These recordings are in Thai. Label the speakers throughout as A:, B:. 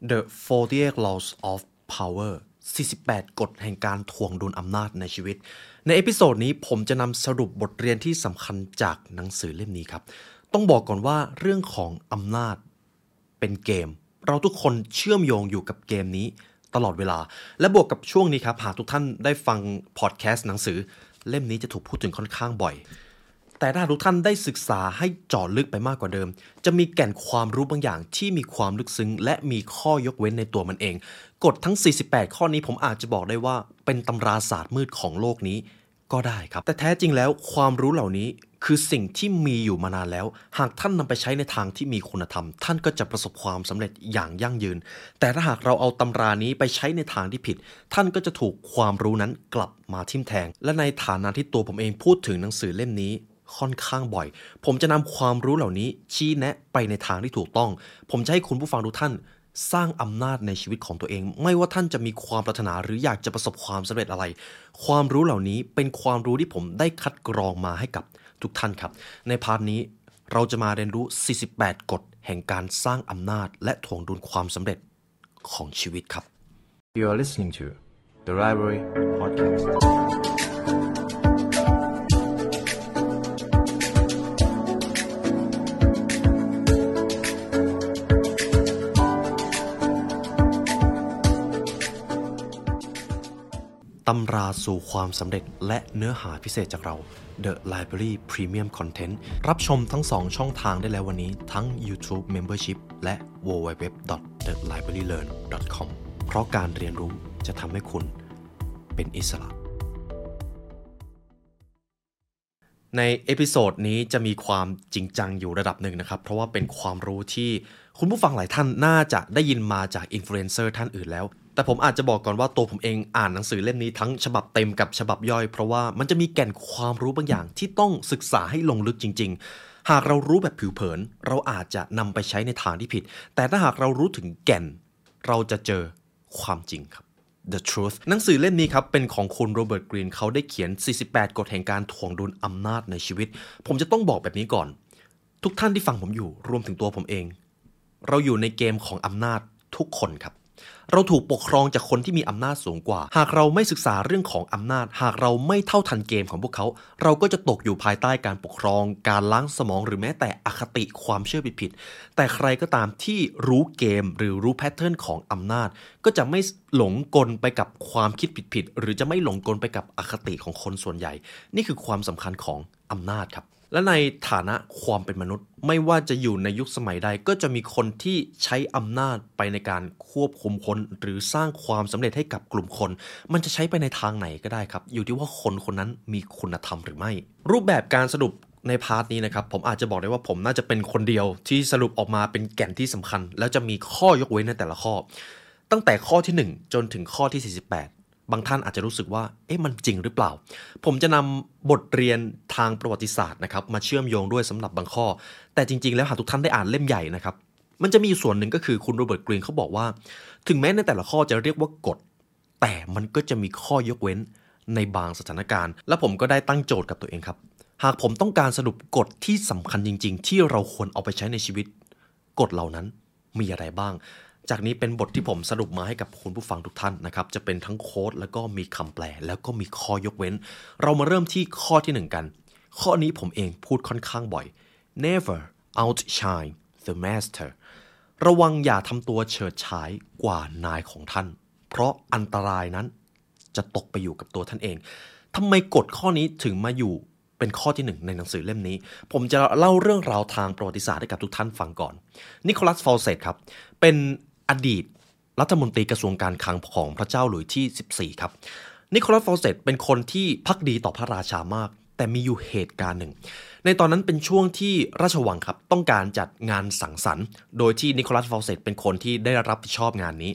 A: The 48 Laws of Power 48 กฎแห่งการถ่วงดุลอำนาจในชีวิต ใน episode นี้ผมจะนำสรุปบทเรียนที่สำคัญจากหนังสือเล่มนี้ครับ ต้องบอกก่อนว่าเรื่องของอำนาจเป็นเกม เราทุกคนเชื่อมโยงอยู่กับเกมนี้ตลอดเวลา และบวกกับช่วงนี้ครับ หากทุกท่านได้ฟังพอดแคสต์หนังสือ เล่มนี้จะถูกพูดถึงค่อนข้างบ่อย แต่ถ้าทุกท่านได้ศึกษาให้เจาะลึกไปมากกว่าเดิม จะมีแก่นความรู้บางอย่างที่มีความลึกซึ้ง และมีข้อยกเว้นในตัวมันเอง กฎทั้ง 48 ข้อนี้ผมอาจจะบอกได้ว่า เป็นตำราศาสตร์มืดของโลกนี้ก็ได้ครับ แต่แท้จริงแล้วความรู้เหล่านี้คือสิ่งที่มีอยู่มานานแล้ว หากท่านนำไปใช้ในทางที่มีคุณธรรม ท่านก็จะประสบความสำเร็จอย่างยั่งยืน แต่ถ้าหากเราเอาตำรานี้ไปใช้ในทางที่ผิด ท่านก็จะถูกความรู้นั้นกลับมาทิ่มแทง และในฐานะที่ตัวผมเองพูดถึงหนังสือเล่มนี้ ค่อนข้างบ่อย ผมจะนำความรู้เหล่านี้ชี้แนะไปในทางที่ถูกต้อง ผมจะให้คุณผู้ฟังทุกท่าน สร้างอำนาจในชีวิตของตัวเอง ไม่ว่าท่านจะมีความปรารถนาหรืออยากจะประสบความสำเร็จอะไร ความรู้เหล่านี้เป็นความรู้ที่ผมได้คัดกรองมาให้กับทุกท่านครับ ในพาร์ทนี้เราจะมาเรียนรู้ 48 กฎแห่งการสร้างอำนาจและถ่วงดุลความสำเร็จของชีวิตครับ
B: You are listening to the Library Podcast.
A: ตำราสู่ความสำเร็จและเนื้อหาพิเศษจากเรา The Library Premium Content รับชมทั้ง 2 ช่องทางได้แล้ววันนี้ทั้ง YouTube Membership และ www.thelibrarylearn.com เพราะการเรียนรู้จะทำให้คุณเป็นอิสระ ใน episode นี้จะมีความจริงจังอยู่ระดับหนึ่งนะครับ เพราะว่าเป็นความรู้ที่คุณผู้ฟังหลายท่านน่าจะได้ยินมาจากอินฟลูเอนเซอร์ท่านอื่นแล้ว แต่ผมอาจจะบอกก่อนว่าตัวผมเองอ่านหนังสือเล่มนี้ทั้งฉบับเต็มกับฉบับย่อ เพราะว่ามันจะมีแก่นความรู้บางอย่างที่ต้องศึกษาให้ลงลึกจริง ๆ หากเรารู้แบบผิวเผิน เราอาจจะนำไปใช้ในทางที่ผิด แต่ถ้าหากเรารู้ถึงแก่น เราจะเจอความจริงครับ The Truth หนังสือเล่มนี้ครับ เป็นของคุณโรเบิร์ตกรีนเขาได้เขียน 48 กฎแห่งการถ่วงดุลอำนาจในชีวิต ผมจะต้องบอกแบบนี้ก่อน ทุกท่านที่ฟังผมอยู่รวมถึงตัวผมเอง เราอยู่ในเกมของอำนาจทุกคนครับ เราถูกปกครองจากคนที่มีอำนาจสูงกว่า หากเราไม่ศึกษาเรื่องของอำนาจ หากเราไม่เท่าทันเกมของพวกเขา เราก็จะตกอยู่ภายใต้การปกครอง การล้างสมองหรือแม้แต่อคติความเชื่อผิดๆแต่ใครก็ตามที่รู้เกมหรือรู้แพทเทิร์นของอำนาจ ก็จะไม่หลงกลไปกับความคิดผิดๆหรือจะไม่หลงกลไปกับอคติของคนส่วนใหญ่ นี่คือความสำคัญของอำนาจครับ และในฐานะความเป็นมนุษย์ ไม่ว่าจะอยู่ในยุคสมัยใดก็จะมีคนที่ใช้อำนาจไปในการควบคุมคน หรือสร้างความสำเร็จให้กับกลุ่มคน มันจะใช้ไปในทางไหนก็ได้ครับ อยู่ที่ว่าคนคนนั้นมีคุณธรรมหรือไม่ รูปแบบการสรุปใน part นี้นะครับ ผมอาจจะบอกได้ว่าผมน่าจะเป็นคนเดียวที่สรุปออกมาเป็นแก่นที่สำคัญ แล้วจะมีข้อยกเว้นในแต่ละข้อ ตั้งแต่ข้อที่ 1 จนถึงข้อที่ 48 บางท่านอาจจะรู้สึกว่า เอ๊ะ มันจริงหรือเปล่า ผมจะนำบทเรียนทางประวัติศาสตร์นะครับ มาเชื่อมโยงด้วยสำหรับบางข้อ แต่จริง ๆ แล้วหากทุกท่านได้อ่านเล่มใหญ่นะครับ มันจะมีส่วนหนึ่งก็คือคุณโรเบิร์ตกรีนเขาบอกว่า ถึงแม้ในแต่ละข้อจะเรียกว่ากฎ แต่มันก็จะมีข้อยกเว้นในบางสถานการณ์ และผมก็ได้ตั้งโจทย์กับตัวเองครับ หากผมต้องการสรุปกฎที่สำคัญจริง ๆ ที่เราควรเอาไปใช้ในชีวิต กฎเหล่านั้นมีอะไรบ้าง จากนี้เป็นบทที่ผมสรุปมาให้กับคุณผู้ฟังทุกท่านนะครับ จะเป็นทั้งโค้ดแล้วก็มีคำแปล แล้วก็มีข้อยกเว้น เรามาเริ่มที่ข้อที่หนึ่งกัน ข้อนี้ผมเองพูดค่อนข้างบ่อย never outshine the master ระวังอย่าทำตัวเฉิดฉายกว่านายของท่าน เพราะอันตรายนั้นจะตกไปอยู่กับตัวท่านเองทำไมกฎข้อนี้ถึงมาอยู่เป็นข้อที่หนึ่งในหนังสือเล่มนี้ ผมจะเล่าเรื่องราวทางประวัติศาสตร์ให้กับทุกท่านฟังก่อน นิโคลัสฟอลเซตครับ เป็น อดีตรัฐมนตรีกระทรวงการคลังของพระเจ้าหลุยที่ 14 ครับ นิโคลัสฟอลเซตเป็นคนที่พักดีต่อพระราชามาก แต่มีอยู่เหตุการณ์หนึ่ง ในตอนนั้นเป็นช่วงที่ราชวังครับ ต้องการจัดงานสังสรรค์ โดยที่นิโคลัสฟอลเซตเป็นคนที่ได้รับผิดชอบงานนี้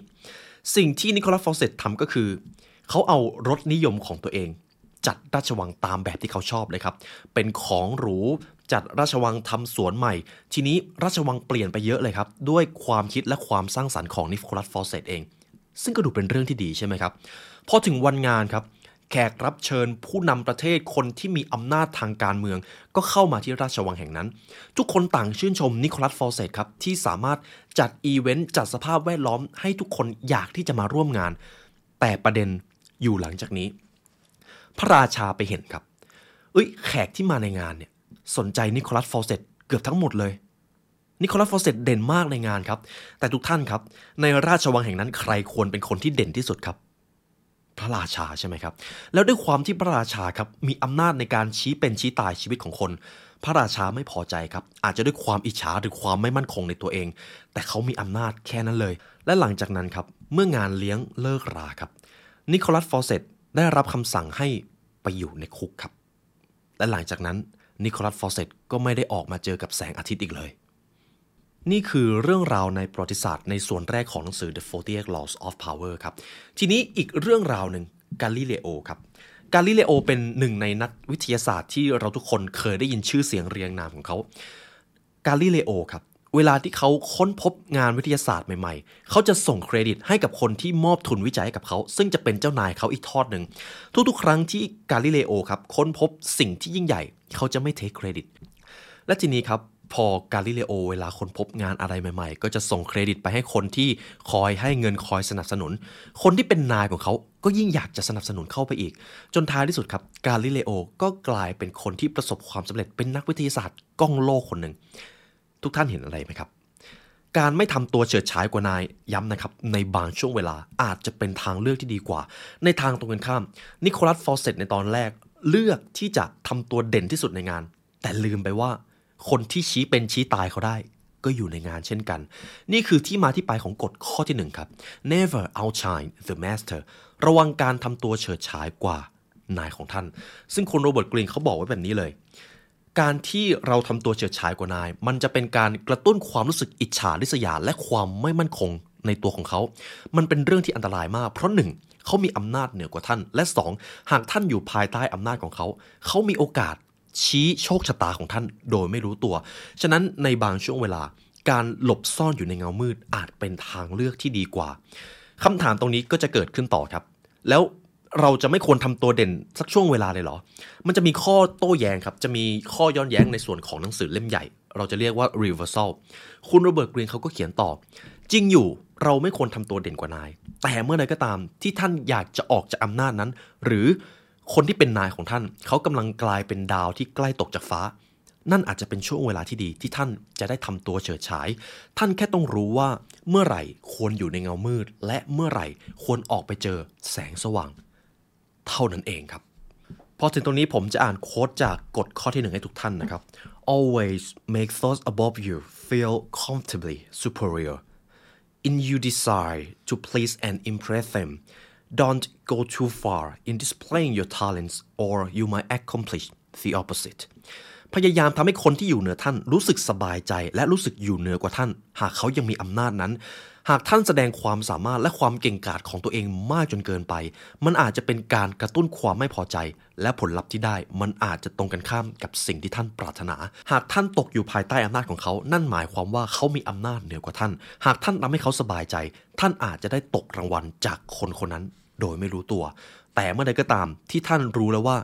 A: สิ่งที่นิโคลัสฟอลเซตทำก็คือ เขาเอารถนิยมของตัวเองจัดราชวังตามแบบที่เขาชอบเลยครับ เป็นของหรู จัดราชวังทำสวนใหม่ ทีนี้ราชวังเปลี่ยนไปเยอะเลยครับ ด้วยความคิดและความสร้างสรรค์ของนิโคลัสฟอลเซตเอง ซึ่งก็ดูเป็นเรื่องที่ดีใช่ไหมครับ พอถึงวันงานครับ แขกรับเชิญผู้นำประเทศคนที่มีอำนาจทางการเมือง ก็เข้ามาที่ราชวังแห่งนั้น ทุกคนต่างชื่นชมนิโคลัสฟอร์เซตครับที่สามารถจัดอีเวนต์จัดสภาพแวดล้อมให้ทุกคนอยากที่จะมาร่วมงาน แต่ประเด็นอยู่หลังจากนี้ พระราชาไปเห็นครับเอ้ยแขกที่มาในงานเนี่ย สนใจนิโคลัสฟอร์เซตเกือบทั้งหมดเลย นิโคลัสฟอร์เซตเด่นมากในงานครับ แต่ทุกท่านครับ ในราชวังแห่งนั้นใครควรเป็นคนที่เด่นที่สุดครับ พระราชาใช่ไหมครับ แล้วด้วยความที่พระราชาครับมีอำนาจในการชี้เป็นชี้ตายชีวิตของคน พระราชาไม่พอใจครับ อาจจะด้วยความอิจฉาหรือความไม่มั่นคงในตัวเอง แต่เขามีอำนาจแค่นั้นเลย และหลังจากนั้นครับ เมื่องานเลี้ยงเลิกราครับ นิโคลัสฟอร์เซตได้รับคำสั่งให้ไปอยู่ในคุกครับ และหลังจากนั้น นิโคลัสฟอร์เซตก็ไม่ได้ออกมาเจอกับแสงอาทิตย์อีกเลย นี่คือเรื่องราวในประวัติศาสตร์ในส่วนแรกของหนังสือ The 48 Laws of Power ครับ ทีนี้อีกเรื่องราวหนึ่งกาลิเลโอครับกาลิเลโอเป็นหนึ่งในนักวิทยาศาสตร์ที่เราทุกคนเคยได้ยินชื่อเสียงเรียงนามของเขา กาลิเลโอครับ เวลาที่เขาค้นพบงานวิทยาศาสตร์ใหม่ๆ เขาจะส่งเครดิตให้กับคนที่มอบทุนวิจัยให้กับเขา ซึ่งจะเป็นเจ้านายเขาอีกทอดหนึ่ง ทุกๆ ครั้งที่กาลิเลโอครับค้นพบสิ่งที่ยิ่งใหญ่ เขาจะไม่เทคเครดิต และทีนี้ครับพอกาลิเลโอเวลาค้นพบงานอะไรใหม่ ๆ ก็จะส่งเครดิตไปให้คนที่คอยให้เงินคอยสนับสนุน คนที่เป็นนายของเขาก็ยิ่งอยากจะสนับสนุนเข้าไปอีก จนท้ายที่สุดครับ กาลิเลโอก็กลายเป็นคนที่ประสบความสำเร็จเป็นนักวิทยาศาสตร์ก้องโลกคนหนึ่ง ทุกท่านเห็นอะไรไหมครับ การไม่ทำตัวเฉิดฉายกว่านายย้ำนะครับ ในบางช่วงเวลาอาจจะเป็นทางเลือกที่ดีกว่า ในทางตรงกันข้าม นิโคลัสฟอร์เซตในตอนแรกเลือกที่จะทำตัวเด่นที่สุดในงาน แต่ลืมไปว่า คนที่ชี้เป็นชี้ตายเขาได้ก็อยู่ในงานเช่นกัน นี่คือที่มาที่ไปของกฎข้อที่หนึ่งครับ never outshine the master ระวังการทำตัวเฉิดฉายกว่านายของท่าน ซึ่งคนโรเบิร์ตกรีนเขาบอกไว้แบบนี้เลย การที่เราทำตัวเฉิดฉายกว่านาย มันจะเป็นการกระตุ้นความรู้สึกอิจฉาริษยาและความไม่มั่นคงในตัวของเขา มันเป็นเรื่องที่อันตรายมาก เพราะหนึ่งเขามีอำนาจเหนือกว่าท่าน และสองหากท่านอยู่ภายใต้อำนาจของเขา เขามีโอกาสชี้โชคชะตาของท่านโดยไม่รู้ตัว ฉะนั้นในบางช่วงเวลา การหลบซ่อนอยู่ในเงามืดอาจเป็นทางเลือกที่ดีกว่าคำถามตรงนี้ก็จะเกิดขึ้นต่อครับ แล้ว เราจะไม่ควรทำตัวเด่นสักช่วงเวลาเลยเหรอ มันจะมีข้อโต้แย้งครับ จะมีข้อย้อนแย้งในส่วนของหนังสือเล่มใหญ่ เราจะเรียกว่า reversal คุณโรเบิร์ตกรีนเขาก็เขียนต่อ จริงอยู่เราไม่ควรทำตัวเด่นกว่านาย แต่เมื่อใดก็ตามที่ท่านอยากจะออกจากอำนาจนั้น หรือคนที่เป็นนายของท่าน เขากำลังกลายเป็นดาวที่ใกล้ตกจากฟ้า นั่นอาจจะเป็นช่วงเวลาที่ดีที่ท่านจะได้ทำตัวเฉิดฉาย ท่านแค่ต้องรู้ว่าเมื่อไหร่ควรอยู่ในเงามืด และเมื่อไหร่ควรออกไปเจอแสงสว่าง เท่านั้นเองครับ พอถึงตรงนี้ผมจะอ่านโค้ดจากกฎข้อที่หนึ่งให้ทุกท่านนะครับ always make those above you feel comfortably superior in you desire to please and impress them don't go too far in displaying your talents or you might accomplish the opposite พยายามทำให้คนที่อยู่เหนือท่านรู้สึกสบายใจ และรู้สึกอยู่เหนือกว่าท่าน หากเขายังมีอำนาจนั้น หากท่านแสดงความสามารถและความเก่งกาจของตัวเองมากจนเกินไป มันอาจจะเป็นการกระตุ้นความไม่พอใจ และผลลัพธ์ที่ได้ มันอาจจะตรงกันข้ามกับสิ่งที่ท่านปรารถนา หากท่านตกอยู่ภายใต้อำนาจของเขา นั่นหมายความว่าเขามีอำนาจเหนือกว่าท่าน หากท่านทำให้เขาสบายใจ ท่านอาจจะได้ตกรางวัลจากคนคนนั้น โดยไม่รู้ตัว แต่เมื่อใดก็ตามที่ท่านรู้แล้วว่า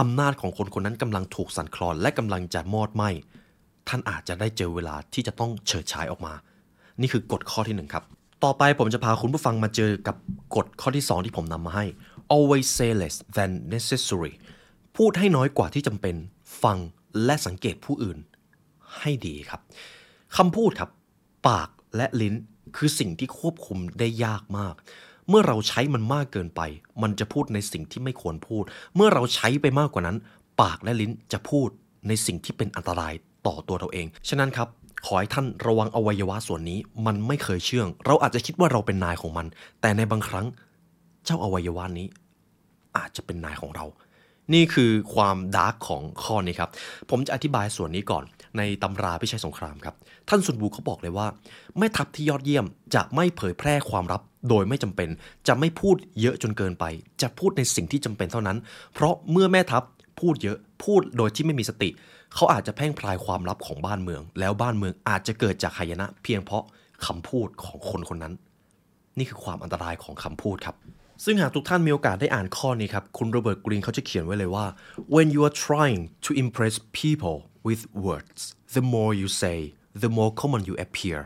A: อำนาจของคนคนนั้นกำลังถูกสั่นคลอนและกำลังจะมอดไหมท่านอาจจะได้เจอเวลาที่จะต้องเฉิดฉายออกมา นี่คือกฎข้อที่หนึ่งครับ ต่อไปผมจะพาคุณผู้ฟังมาเจอกับกฎข้อที่ 2 ที่ผมนำมาให้ always say less than necessary พูดให้น้อยกว่าที่จำเป็น ฟังและสังเกตผู้อื่น ให้ดีครับคำพูดครับ ปากและลิ้นคือสิ่งที่ควบคุมได้ยากมาก เมื่อเราใช้มันมากเกินไป มันจะพูดในสิ่งที่ไม่ควรพูด เมื่อเราใช้ไปมากกว่านั้น ปากและลิ้นจะพูดในสิ่งที่เป็นอันตรายต่อตัวเราเอง ฉะนั้นครับ ขอให้ท่านระวังอวัยวะส่วนนี้มันไม่เคยเชื่อง เราอาจจะคิดว่าเราเป็นนายของมัน แต่ในบางครั้งเจ้าอวัยวะนี้ อาจจะเป็นนายของเรา นี่คือความดาร์กของข้อนี้ครับ ผมจะอธิบายส่วนนี้ก่อน ในตำราพิชัยสงครามครับ ท่านซุนวูเขาบอกเลยว่าแม่ทัพที่ยอดเยี่ยมจะไม่เผยแพร่ความลับโดยไม่จำเป็น จะไม่พูดเยอะจนเกินไป จะพูดในสิ่งที่จำเป็นเท่านั้น เพราะเมื่อแม่ทัพพูดเยอะพูดโดยที่ไม่มีสติ เขาอาจจะแพ่งพรายความลับของบ้านเมือง แล้วบ้านเมืองอาจจะเกิดจากหายนะ เพียงเพราะคำพูดของคนคนนั้น นี่คือความอันตรายของคำพูดครับ ซึ่งหากทุกท่านมีโอกาสได้อ่านข้อนี้ครับ คุณโรเบิร์ตกรีนเขาจะเขียนไว้เลยว่า when you are trying to impress people with words the more you say the more common you appear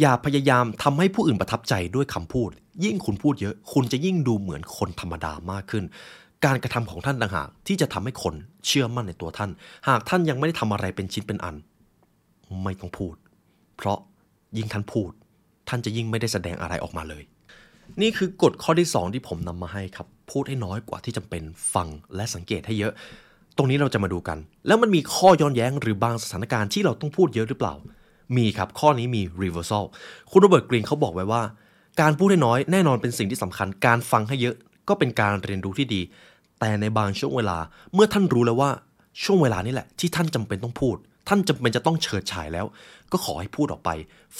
A: อย่าพยายามทำให้ผู้อื่นประทับใจด้วยคำพูด ยิ่งคุณพูดเยอะ คุณจะยิ่งดูเหมือนคนธรรมดามากขึ้น การกระทำของท่านต่างหากที่จะทำให้คน เชื่อมั่นในตัวท่าน หากท่านยังไม่ได้ทำอะไรเป็นชิ้นเป็นอัน ไม่ต้องพูด เพราะยิ่งท่านพูด ท่านจะยิ่งไม่ได้แสดงอะไรออกมาเลย นี่คือกฎข้อที่ 2 ที่ผมนำมาให้ครับ พูดให้น้อยกว่าที่จำเป็นฟังและสังเกตให้เยอะ ตรงนี้เราจะมาดูกัน แล้วมันมีข้อย้อนแย้งหรือบางสถานการณ์ที่เราต้องพูดเยอะหรือเปล่า มีครับข้อนี้มี reversal คุณโรเบิร์ตกรีนเขาบอกไว้ว่า การพูดให้น้อยแน่นอนเป็นสิ่งที่สำคัญ การฟังให้เยอะก็เป็นการเรียนรู้ที่ดี แต่ในบางช่วงเวลาเมื่อท่านรู้แล้วว่าช่วงเวลานี้แหละ ที่ท่านจำเป็นต้องพูด ท่านจำเป็นจะต้องเฉิดฉายแล้ว ก็ขอให้พูดออกไป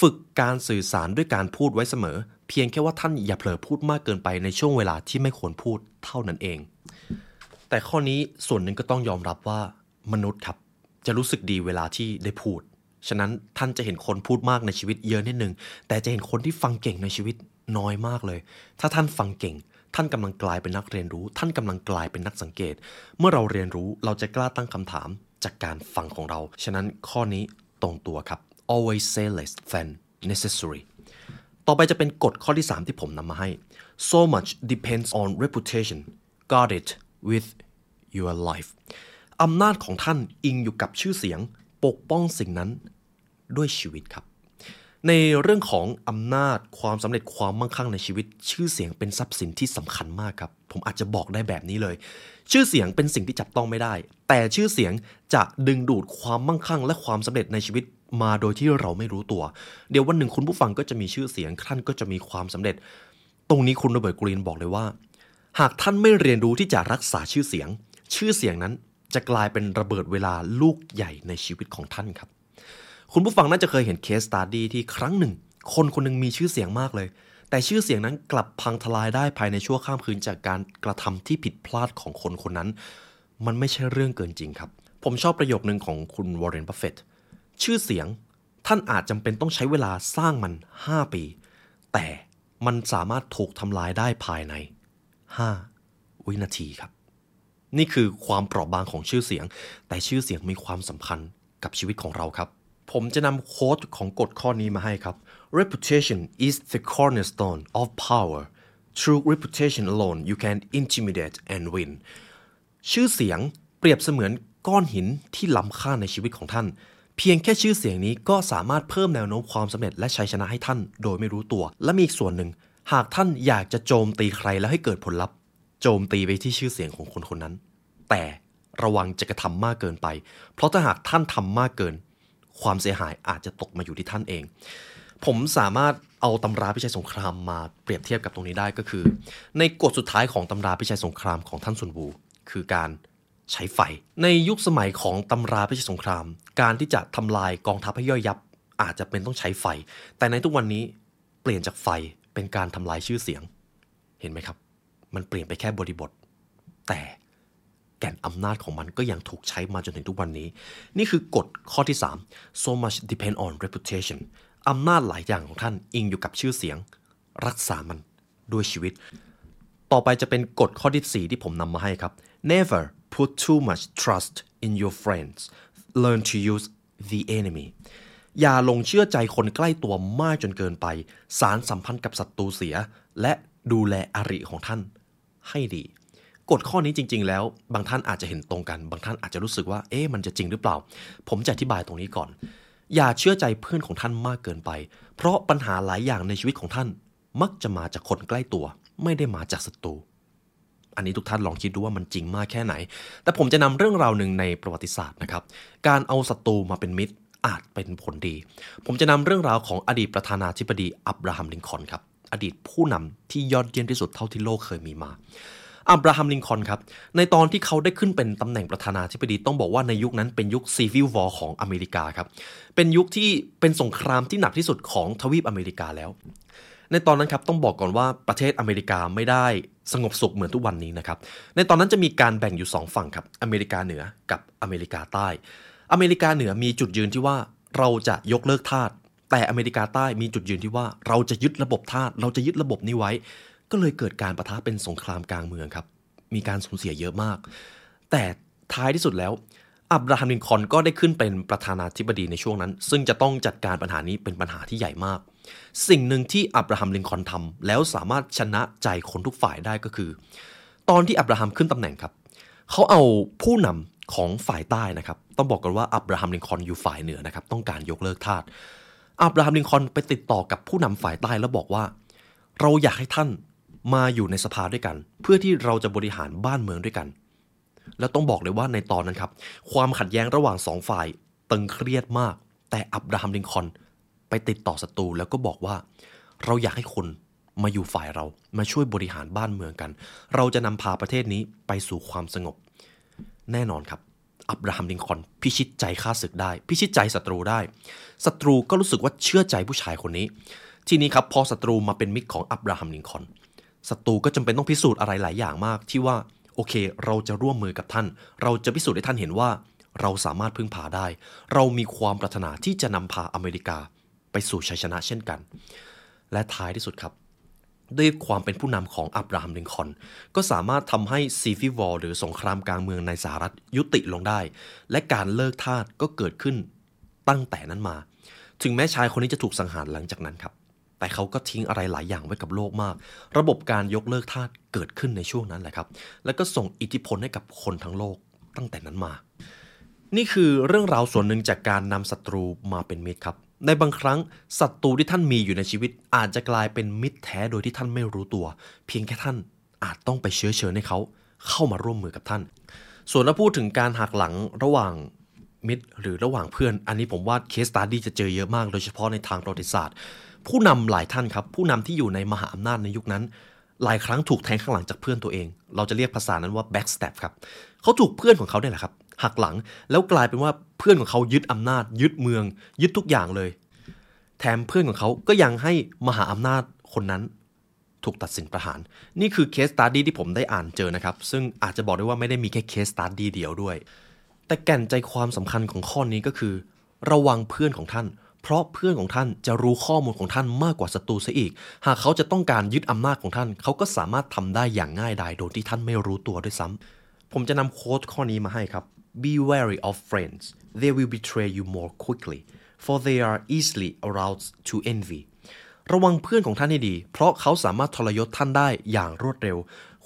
A: ฝึกการสื่อสารด้วยการพูดไว้เสมอ เพียงแค่ว่าท่านอย่าเผลอพูดมากเกินไปในช่วงเวลาที่ไม่ควรพูดเท่านั้นเอง แต่ข้อนี้ส่วนหนึ่งก็ต้องยอมรับว่ามนุษย์ครับ จะรู้สึกดีเวลาที่ได้พูด ฉะนั้นท่านจะเห็นคนพูดมากในชีวิตเยอะนิดนึงแต่จะเห็นคนที่ฟังเก่งในชีวิตน้อยมากเลย ถ้าท่านฟังเก่ง ท่านกำลังกลายเป็นนักเรียนรู้ ท่านกำลังกลายเป็นนักสังเกต เมื่อเราเรียนรู้เราจะกล้าตั้งคำถามจากการฟังของเรา ฉะนั้นข้อนี้ตรงตัวครับ always say less than necessary ต่อไปจะเป็นกฎข้อที่ 3 ที่ผมนำมาให้ so much depends on reputation guard it with your life อำนาจของท่านอิงอยู่กับชื่อเสียง ปกป้องสิ่งนั้นด้วยชีวิตครับ ในเรื่องของอำนาจความสำเร็จความมั่งคั่งในชีวิต ชื่อเสียงเป็นทรัพย์สินที่สำคัญมากครับ ผมอาจจะบอกได้แบบนี้เลย ชื่อเสียงเป็นสิ่งที่จับต้องไม่ได้ แต่ชื่อเสียงจะดึงดูดความมั่งคั่ง และความสำเร็จในชีวิตมาโดยที่เราไม่รู้ตัว เดี๋ยววันหนึ่งคุณผู้ฟังก็จะมีชื่อเสียงท่านก็จะมีความสำเร็จ ตรงนี้คุณโรเบิร์ตกรีนบอกเลยว่า หากท่านไม่เรียนรู้ที่จะรักษาชื่อเสียง ชื่อเสียงนั้นจะกลายเป็นระเบิดเวลาลูกใหญ่ในชีวิตของท่านครับ คุณผู้ฟังน่าจะเคยเห็น case study ที่ครั้งหนึ่ง คนคนหนึ่งมีชื่อเสียงมากเลย แต่ชื่อเสียงนั้นกลับพังทลายได้ภายในชั่วข้ามคืนจากการกระทำที่ผิดพลาดของคนคนนั้น มันไม่ใช่เรื่องเกินจริงครับ ผมชอบประโยคนึงของคุณวอร์เรนบัฟเฟตต์ชื่อเสียงท่านอาจจำเป็นต้องใช้เวลาสร้างมัน 5 ปี แต่มันสามารถถูกทำลายได้ภายใน 5 วินาทีครับ นี่คือความเปราะบางของชื่อเสียง แต่ชื่อเสียงมีความสำคัญกับชีวิตของเราครับ ผมจะนำโค้ดของกฎข้อนี้มาให้ครับ reputation is the cornerstone of power through reputation alone you can intimidate and win ชื่อเสียงเปรียบเสมือนก้อนหินที่ล้ำค่าในชีวิตของท่าน เพียงแค่ชื่อเสียงนี้ก็สามารถเพิ่มแนวโน้มความสำเร็จและชัยชนะให้ท่านโดยไม่รู้ตัว และมีอีกส่วนหนึ่ง หากท่านอยากจะโจมตีใครแล้วให้เกิดผลลัพธ์ โจมตีไปที่ชื่อเสียงของคนคนนั้น แต่ระวังจะกระทำมากเกินไป เพราะถ้าหากท่านทำมากเกิน ความเสียหายอาจจะตกมาอยู่ที่ท่านเอง ผมสามารถเอาตำราพิชัยสงครามมาเปรียบเทียบกับตรงนี้ได้ก็คือ ในกฎสุดท้ายของตำราพิชัยสงครามของท่านซุนวูคือการใช้ไฟ ในยุคสมัยของตำราพิชัยสงคราม การที่จะทำลายกองทัพให้ย่อยยับ อาจจะเป็นต้องใช้ไฟ แต่ในทุกวันนี้เปลี่ยนจากไฟเป็นการทำลายชื่อเสียง เห็นไหมครับ มันเปลี่ยนไปแค่บริบท แต่ แก่นอำนาจของมันก็ยังถูกใช้มาจนถึงทุกวันนี้ นี่คือกฎข้อที่ 3 so much depend on reputation อำนาจหลายอย่างของท่านอิงอยู่กับชื่อเสียง รักษามันด้วยชีวิต ต่อไปจะเป็นกฎข้อที่ 4 ที่ผมนำมาให้ครับ never put too much trust in your friends learn to use the enemy อย่าลงเชื่อใจคนใกล้ตัวมากจนเกินไป สารสัมพันธ์กับศัตรูเสีย และดูแลอริของท่านให้ดี กฎข้อนี้จริง ๆ แล้ว บางท่านอาจจะเห็นตรงกัน บางท่านอาจจะรู้สึกว่าเอ๊ะมันจะจริงหรือเปล่า ผมจะอธิบายตรงนี้ก่อน อย่าเชื่อใจเพื่อนของท่านมากเกินไป เพราะปัญหาหลายอย่างในชีวิตของท่าน มักจะมาจากคนใกล้ตัว ไม่ได้มาจากศัตรูอันนี้ทุกท่านลองคิดดูว่ามันจริงมากแค่ไหน แต่ผมจะนำเรื่องราวหนึ่งในประวัติศาสตร์นะครับ การเอาศัตรูมาเป็นมิตรอาจเป็นผลดี ผมจะนำเรื่องราวของอดีตประธานาธิบดีอับราฮัมลิงคอนครับ อดีตผู้นำที่ยอดเยี่ยมที่สุดเท่าที่โลกเคยมีมา อับราฮัมลิงคอล์นครับในตอนที่เขาได้ขึ้นเป็นตำแหน่งประธานาธิบดีต้องบอกว่าในยุคนั้นเป็นยุค Civil War ของอเมริกาครับเป็นยุคที่เป็นสงครามที่หนักที่สุดของทวีปอเมริกาแล้ว ในตอนนั้นครับต้องบอกก่อนว่าประเทศอเมริกาไม่ได้สงบสุขเหมือนทุกวันนี้นะครับในตอนนั้นจะมีการแบ่งอยู่ 2 ฝั่งครับอเมริกาเหนือกับอเมริกาใต้ อเมริกาเหนือมีจุดยืนที่ว่าเราจะยกเลิกทาสแต่อเมริกาใต้มีจุดยืนที่ว่าเราจะยึดระบบทาสเราจะยึดระบบนี้ไว้ ก็เลยเกิดการประทะเป็นสงครามกลางเมืองครับ มีการสูญเสียเยอะมาก แต่ท้ายที่สุดแล้ว อับราฮัมลินคอนก็ได้ขึ้นเป็นประธานาธิบดีในช่วงนั้น ซึ่งจะต้องจัดการปัญหานี้เป็นปัญหาที่ใหญ่มาก สิ่งหนึ่งที่อับราฮัมลินคอนทำแล้วสามารถชนะใจคนทุกฝ่ายได้ก็คือ ตอนที่อับราฮัมขึ้นตำแหน่งครับ เขาเอาผู้นำของฝ่ายใต้นะครับ ต้องบอกกันว่าอับราฮัมลินคอนอยู่ฝ่ายเหนือนะครับ ต้องการยกเลิกทาสอับราฮัมลินคอนไปติดต่อกับผู้นำฝ่ายใต้แล้วบอกว่า เราอยากให้ท่าน มาอยู่ในสภาด้วยกัน เพื่อที่เราจะบริหารบ้านเมืองด้วยกัน แล้วต้องบอกเลยว่าในตอนนั้นครับ ความขัดแย้งระหว่างสองฝ่ายตึงเครียดมาก แต่อับราฮัมลินคอนไปติดต่อศัตรูแล้วก็บอกว่า เราอยากให้คนมาอยู่ฝ่ายเรามาช่วยบริหารบ้านเมืองกัน เราจะนำพาประเทศนี้ไปสู่ความสงบ แน่นอนครับ อับราฮัมลินคอนพิชิตใจข้าศึกได้ พิชิตใจศัตรูได้ศัตรูก็รู้สึกว่าเชื่อใจผู้ชายคนนี้ ทีนี้ครับพอศัตรูมาเป็นมิตรของอับราฮัมลินคอน ศัตรูก็จำเป็นต้องพิสูจน์อะไรหลายอย่างมาก ที่ว่าโอเค เราจะร่วมมือกับท่าน เราจะพิสูจน์ให้ท่านเห็นว่า เราสามารถพึ่งพาได้ เรามีความปรารถนาที่จะนำพาอเมริกา ไปสู่ชัยชนะเช่นกัน และท้ายที่สุดครับ ด้วยความเป็นผู้นำของอับราฮัมลินคอนก็สามารถทำให้ Civil War หรือสงครามกลางเมืองในสหรัฐยุติลงได้ และการเลิกทาสก็เกิดขึ้นตั้งแต่นั้นมา ถึงแม้ชายคนนี้จะถูกสังหารหลังจากนั้นครับ แต่เขาก็ทิ้งอะไรหลายอย่างไว้กับโลกมาก ระบบการยกเลิกทาสเกิดขึ้นในช่วงนั้นแหละครับ แล้วก็ส่งอิทธิพลให้กับคนทั้งโลกตั้งแต่นั้นมา นี่คือเรื่องราวส่วนหนึ่งจากการนำศัตรูมาเป็นมิตรครับ ในบางครั้งศัตรูที่ท่านมีอยู่ในชีวิต อาจจะกลายเป็นมิตรแท้โดยที่ท่านไม่รู้ตัว เพียงแค่ท่านอาจต้องไปเชื้อเชิญให้เขาเข้ามาร่วมมือกับท่าน ส่วนถ้าพูดถึงการหักหลังระหว่างมิตรหรือระหว่างเพื่อน อันนี้ผมว่าเคสตัดดี้จะเจอเยอะมาก โดยเฉพาะในทางประวัติศาสตร์ ผู้นำหลายท่านครับ ผู้นำที่อยู่ในมหาอำนาจในยุคนั้น หลายครั้งถูกแทงข้างหลังจากเพื่อนตัวเอง เราจะเรียกภาษานั้นว่า backstab ครับเขาถูกเพื่อนของเขาเนี่ยแหละครับหักหลังแล้วกลายเป็นว่าเพื่อนของเขายึดอำนาจ ยึดเมือง ยึดทุกอย่างเลย แถมเพื่อนของเขาก็ยังให้มหาอำนาจคนนั้นถูกตัดสินประหาร นี่คือ case study ที่ผมได้อ่านเจอนะครับ ซึ่งอาจจะบอกได้ว่าไม่ได้มีแค่ case study เดียวด้วย แต่แก่นใจความสำคัญของข้อนี้ก็คือ ระวังเพื่อนของท่าน เพราะเพื่อนของท่านจะรู้ข้อมูลของท่านมากกว่าศัตรูซะอีก หากเขาจะต้องการยึดอำนาจของท่าน เขาก็สามารถทำได้อย่างง่ายดายโดยที่ท่านไม่รู้ตัวด้วยซ้ำผมจะนำ quote ข้อนี้มาให้ครับ Be wary of friends they will betray you more quickly for they are easily aroused to envy ระวังเพื่อนของท่านให้ดี เพราะเขาสามารถทรยศท่านได้อย่างรวดเร็ว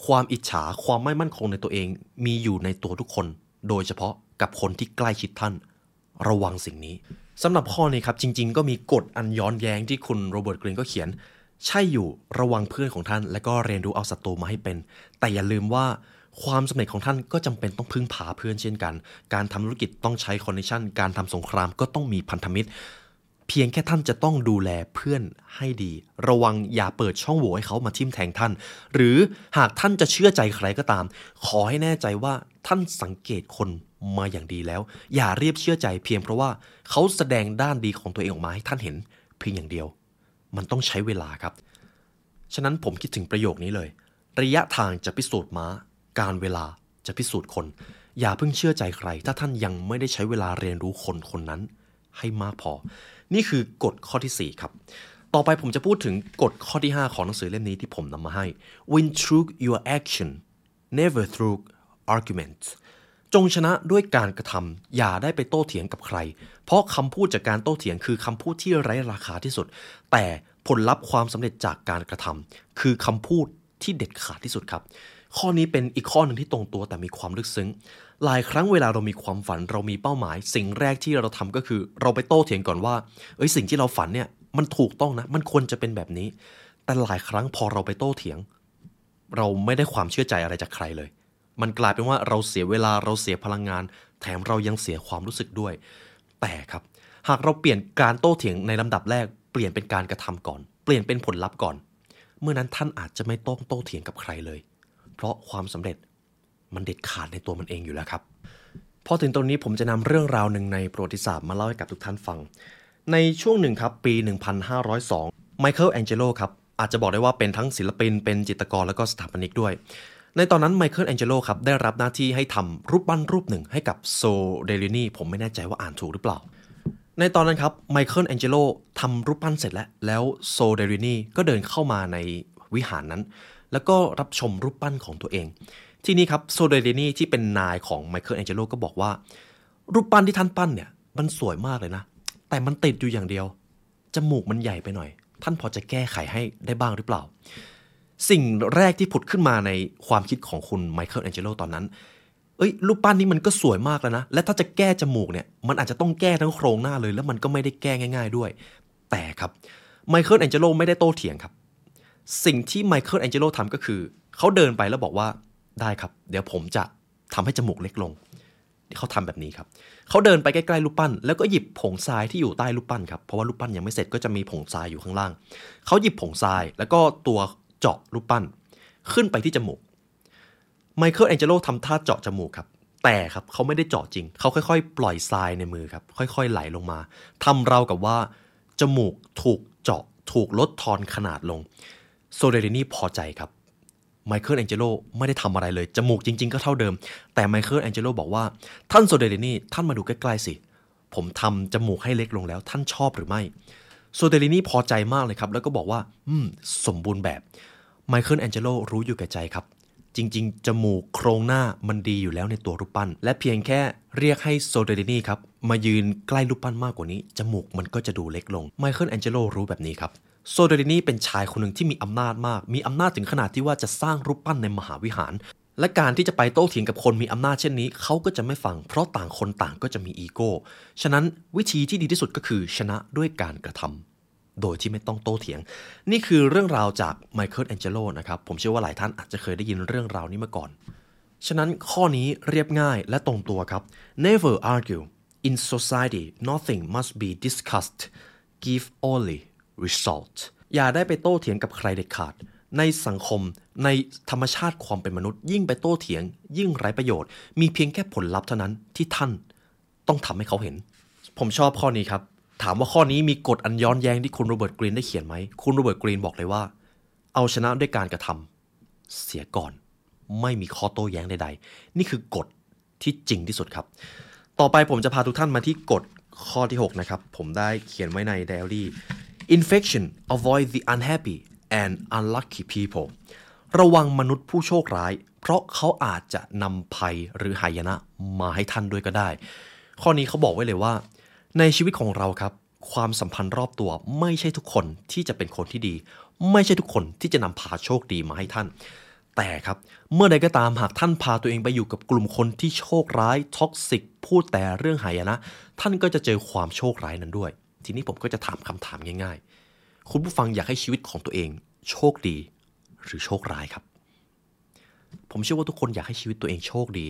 A: ความอิจฉาความไม่มั่นคงในตัวเอง มีอยู่ในตัวทุกคน โดยเฉพาะกับคนที่ใกล้ชิดท่าน ระวังสิ่งนี้ สำหรับข้อนี้ครับจริง ๆ ก็มีกฎอันย้อนแย้งที่คุณโรเบิร์ตกรีนก็เขียน ใช่อยู่ระวังเพื่อนของท่าน และก็เรียนรู้เอาศัตรูมาให้เป็น แต่อย่าลืมว่าความสำเร็จของท่านก็จำเป็นต้องพึ่งพาเพื่อนเช่นกัน การทำธุรกิจต้องใช้ connection การทำสงครามก็ต้องมีพันธมิตร เพียงแค่ท่านจะต้องดูแลเพื่อนให้ดี ระวังอย่าเปิดช่องโหว่ให้เขามาทิ่มแทงท่าน หรือหากท่านจะเชื่อใจใครก็ตาม ขอให้แน่ใจว่าท่านสังเกตคน มาอย่างดีแล้ว อย่าเรียบเชื่อใจเพียงเพราะว่าเขาแสดงด้านดีของตัวเองออกมาให้ท่านเห็นเพียงอย่างเดียว มันต้องใช้เวลาครับ ฉะนั้นผมคิดถึงประโยคนี้เลย ระยะทางจะพิสูจน์ม้า การเวลาจะพิสูจน์คน อย่าเพิ่งเชื่อใจใคร ถ้าท่านยังไม่ได้ใช้เวลาเรียนรู้คนคนนั้น ให้มากพอ นี่คือกฎข้อที่ 4 ครับ ต่อไปผมจะพูดถึงกฎข้อที่ 5 ของหนังสือเล่มนี้ที่ผมนำมาให้ win through your action never through arguments จงชนะด้วยการกระทำอย่าได้ไปโต้เถียงกับใคร เพราะคำพูดจากการโต้เถียงคือคำพูดที่ไร้ราคาที่สุด แต่ผลลัพธ์ความสำเร็จจากการกระทำคือคำพูดที่เด็ดขาดที่สุดครับ ข้อนี้เป็นอีกข้อหนึ่งที่ตรงตัวแต่มีความลึกซึ้ง หลายครั้งเวลาเรามีความฝันเรามีเป้าหมาย สิ่งแรกที่เราทำก็คือ เราไปโต้เถียงก่อนว่าเอ้ยสิ่งที่เราฝันเนี่ยมันถูกต้องนะ มันควรจะเป็นแบบนี้ แต่หลายครั้งพอเราไปโต้เถียง เราไม่ได้ความเชื่อใจอะไรจากใครเลย มันกลายเป็นว่าเราเสียเวลาเราเสียพลังงาน แถมเรายังเสียความรู้สึกด้วย แต่ครับ หากเราเปลี่ยนการโต้เถียงในลำดับแรก เปลี่ยนเป็นการกระทำก่อน เปลี่ยนเป็นผลลัพธ์ก่อน เมื่อนั้นท่านอาจจะไม่ต้องโต้เถียงกับใครเลย เพราะความสำเร็จมันเด็ดขาดในตัวมันเองอยู่แล้วครับพอถึงตรงนี้ผมจะนำเรื่องราวหนึ่งในประวัติศาสตร์มาเล่าให้กับทุกท่านฟัง ในช่วงหนึ่งครับปี 1502 ไมเคิลแองเจโลครับอาจจะบอกได้ว่าเป็นทั้งศิลปิน เป็นจิตรกรแล้วก็สถาปนิกด้วย ในตอนนั้นไมเคิลแองเจโลครับได้รับหน้าที่ให้ทำรูปปั้นรูปหนึ่งให้กับโซเดลินีผมไม่แน่ใจว่าอ่านถูกหรือเปล่า ในตอนนั้นครับไมเคิลแองเจโลทำรูปปั้นเสร็จแล้ว แล้วโซเดรินีก็เดินเข้ามาในวิหารนั้น แล้วก็รับชมรูปปั้นของตัวเอง ที่นี่ครับโซเดเรนีที่เป็นนายของไมเคิลแองเจโลก็บอกว่า รูปปั้นที่ท่านปั้นเนี่ยมันสวยมากเลยนะ แต่มันติดอยู่อย่างเดียวจมูกมันใหญ่ไปหน่อย ท่านพอจะแก้ไขให้ได้บ้างหรือเปล่า สิ่งแรกที่ผุดขึ้นมาในความคิดของคุณไมเคิลแองเจโลตอนนั้น เอ้ย รูปปั้นนี้มันก็สวยมากแล้วนะ และถ้าจะแก้จมูกเนี่ย มันอาจจะต้องแก้ทั้งโครงหน้าเลย แล้วมันก็ไม่ได้แก้ง่าย ๆด้วย แต่ครับ ไมเคิลแองเจโลไม่ได้โต้เถียงครับ สิ่งที่ไมเคิลแองเจโลทำก็คือ เขาเดินไปแล้วบอกว่า ได้ครับ เดี๋ยวผมจะทำให้จมูกเล็กลง เขาทำแบบนี้ครับ เขาเดินไปใกล้ๆรูปปั้น แล้วก็หยิบผงทรายที่อยู่ใต้รูปปั้นครับ เพราะว่ารูปปั้นยังไม่เสร็จก็จะมีผงทรายอยู่ข้างล่าง เขาหยิบผงทราย แล้วก็ตัว เจาะรูปปั้น ขึ้นไปที่จมูกไมเคิลแองเจโลทำท่าเจาะจมูกครับ แต่ครับเขาไม่ได้เจาะจริง เขาค่อยๆ ปล่อยทรายในมือครับ ค่อยๆ ไหลลงมาทำราวกับว่า จมูกถูกเจาะถูกลดทอนขนาดลง โซเดเรนีพอใจครับไมเคิลแองเจโลไม่ได้ทำอะไรเลย จมูกจริงๆ ก็เท่าเดิม แต่ไมเคิลแองเจโลบอกว่า ท่านโซเดเรนีท่านมาดูใกล้ๆสิ ผมทำจมูกให้เล็กลงแล้ว ท่านชอบหรือไม่ โซเดเรนีพอใจมากเลยครับ แล้วก็บอกว่า อืม สมบูรณ์แบบ ไมเคิลแองเจโลรู้อยู่แก่ใจครับ จริง ๆ จมูกโครงหน้ามันดีอยู่แล้วในตัวรูปปั้น และเพียงแค่เรียกให้โซเดเรนีครับ มายืนใกล้รูปปั้นมากกว่านี้ จมูกมันก็จะดูเล็กลงไมเคิลแองเจโลรู้แบบนี้ครับโซเดเรนีเป็นชายคนหนึ่งที่มีอำนาจมาก มีอำนาจถึงขนาดที่ว่าจะสร้างรูปปั้นในมหาวิหาร และการที่จะไปโต้เถียงกับคนมีอำนาจเช่นนี้ เขาก็จะไม่ฟัง เพราะต่างคนต่างก็จะมีอีโก้ ฉะนั้นวิธีที่ดีที่สุดก็คือชนะด้วยการกระทำ โดยที่ไม่ต้องโต้เถียง นี่คือเรื่องราวจากไมเคิลแองเจโลนะครับ ผมเชื่อว่าหลายท่านอาจจะเคยได้ยินเรื่องราวนี้มาก่อน ฉะนั้นข้อนี้เรียบง่ายและตรงตัวครับ never argue in society nothing must be discussed give only result อย่าได้ไปโต้เถียงกับใครเด็ดขาด ในสังคมในธรรมชาติความเป็นมนุษย์ ยิ่งไปโต้เถียง ยิ่งไร้ประโยชน์ มีเพียงแค่ผลลัพธ์เท่านั้นที่ท่านต้องทำให้เขาเห็น ผมชอบข้อนี้ครับ ถามว่าข้อนี้มีกฎอันย้อนแย้งที่คุณโรเบิร์ตกรีนได้เขียนไหม คุณโรเบิร์ตกรีนบอกเลยว่า เอาชนะด้วยการกระทำเสียก่อน ไม่มีข้อโต้แย้งใดๆ นี่คือกฎที่จริงที่สุดครับ ต่อไปผมจะพาทุกท่านมาที่กฎข้อที่ 6 นะครับ ผมได้เขียนไว้ในไดอารี่ infection avoid the unhappy and unlucky people ระวังมนุษย์ผู้โชคร้าย เพราะเขาอาจจะนำภัยหรือหายนะมาให้ท่านด้วยก็ได้ ข้อนี้เขาบอกไว้เลยว่า ในชีวิตของเราครับ ความสัมพันธ์รอบตัวไม่ใช่ทุกคนที่จะเป็นคนที่ดี ไม่ใช่ทุกคนที่จะนำพาโชคดีมาให้ท่าน แต่ครับ เมื่อใดก็ตามหากท่านพาตัวเองไปอยู่กับกลุ่มคนที่โชคร้ายท็อกซิกพูดแต่เรื่องหายนะ ท่านก็จะเจอความโชคร้ายนั้นด้วย ทีนี้ผมก็จะถามคำถามง่าย ๆ คุณผู้ฟังอยากให้ชีวิตของตัวเอง โชคดี หรือโชคร้ายครับ ผมเชื่อว่าทุกคนอยากให้ชีวิตตัวเองโชคดี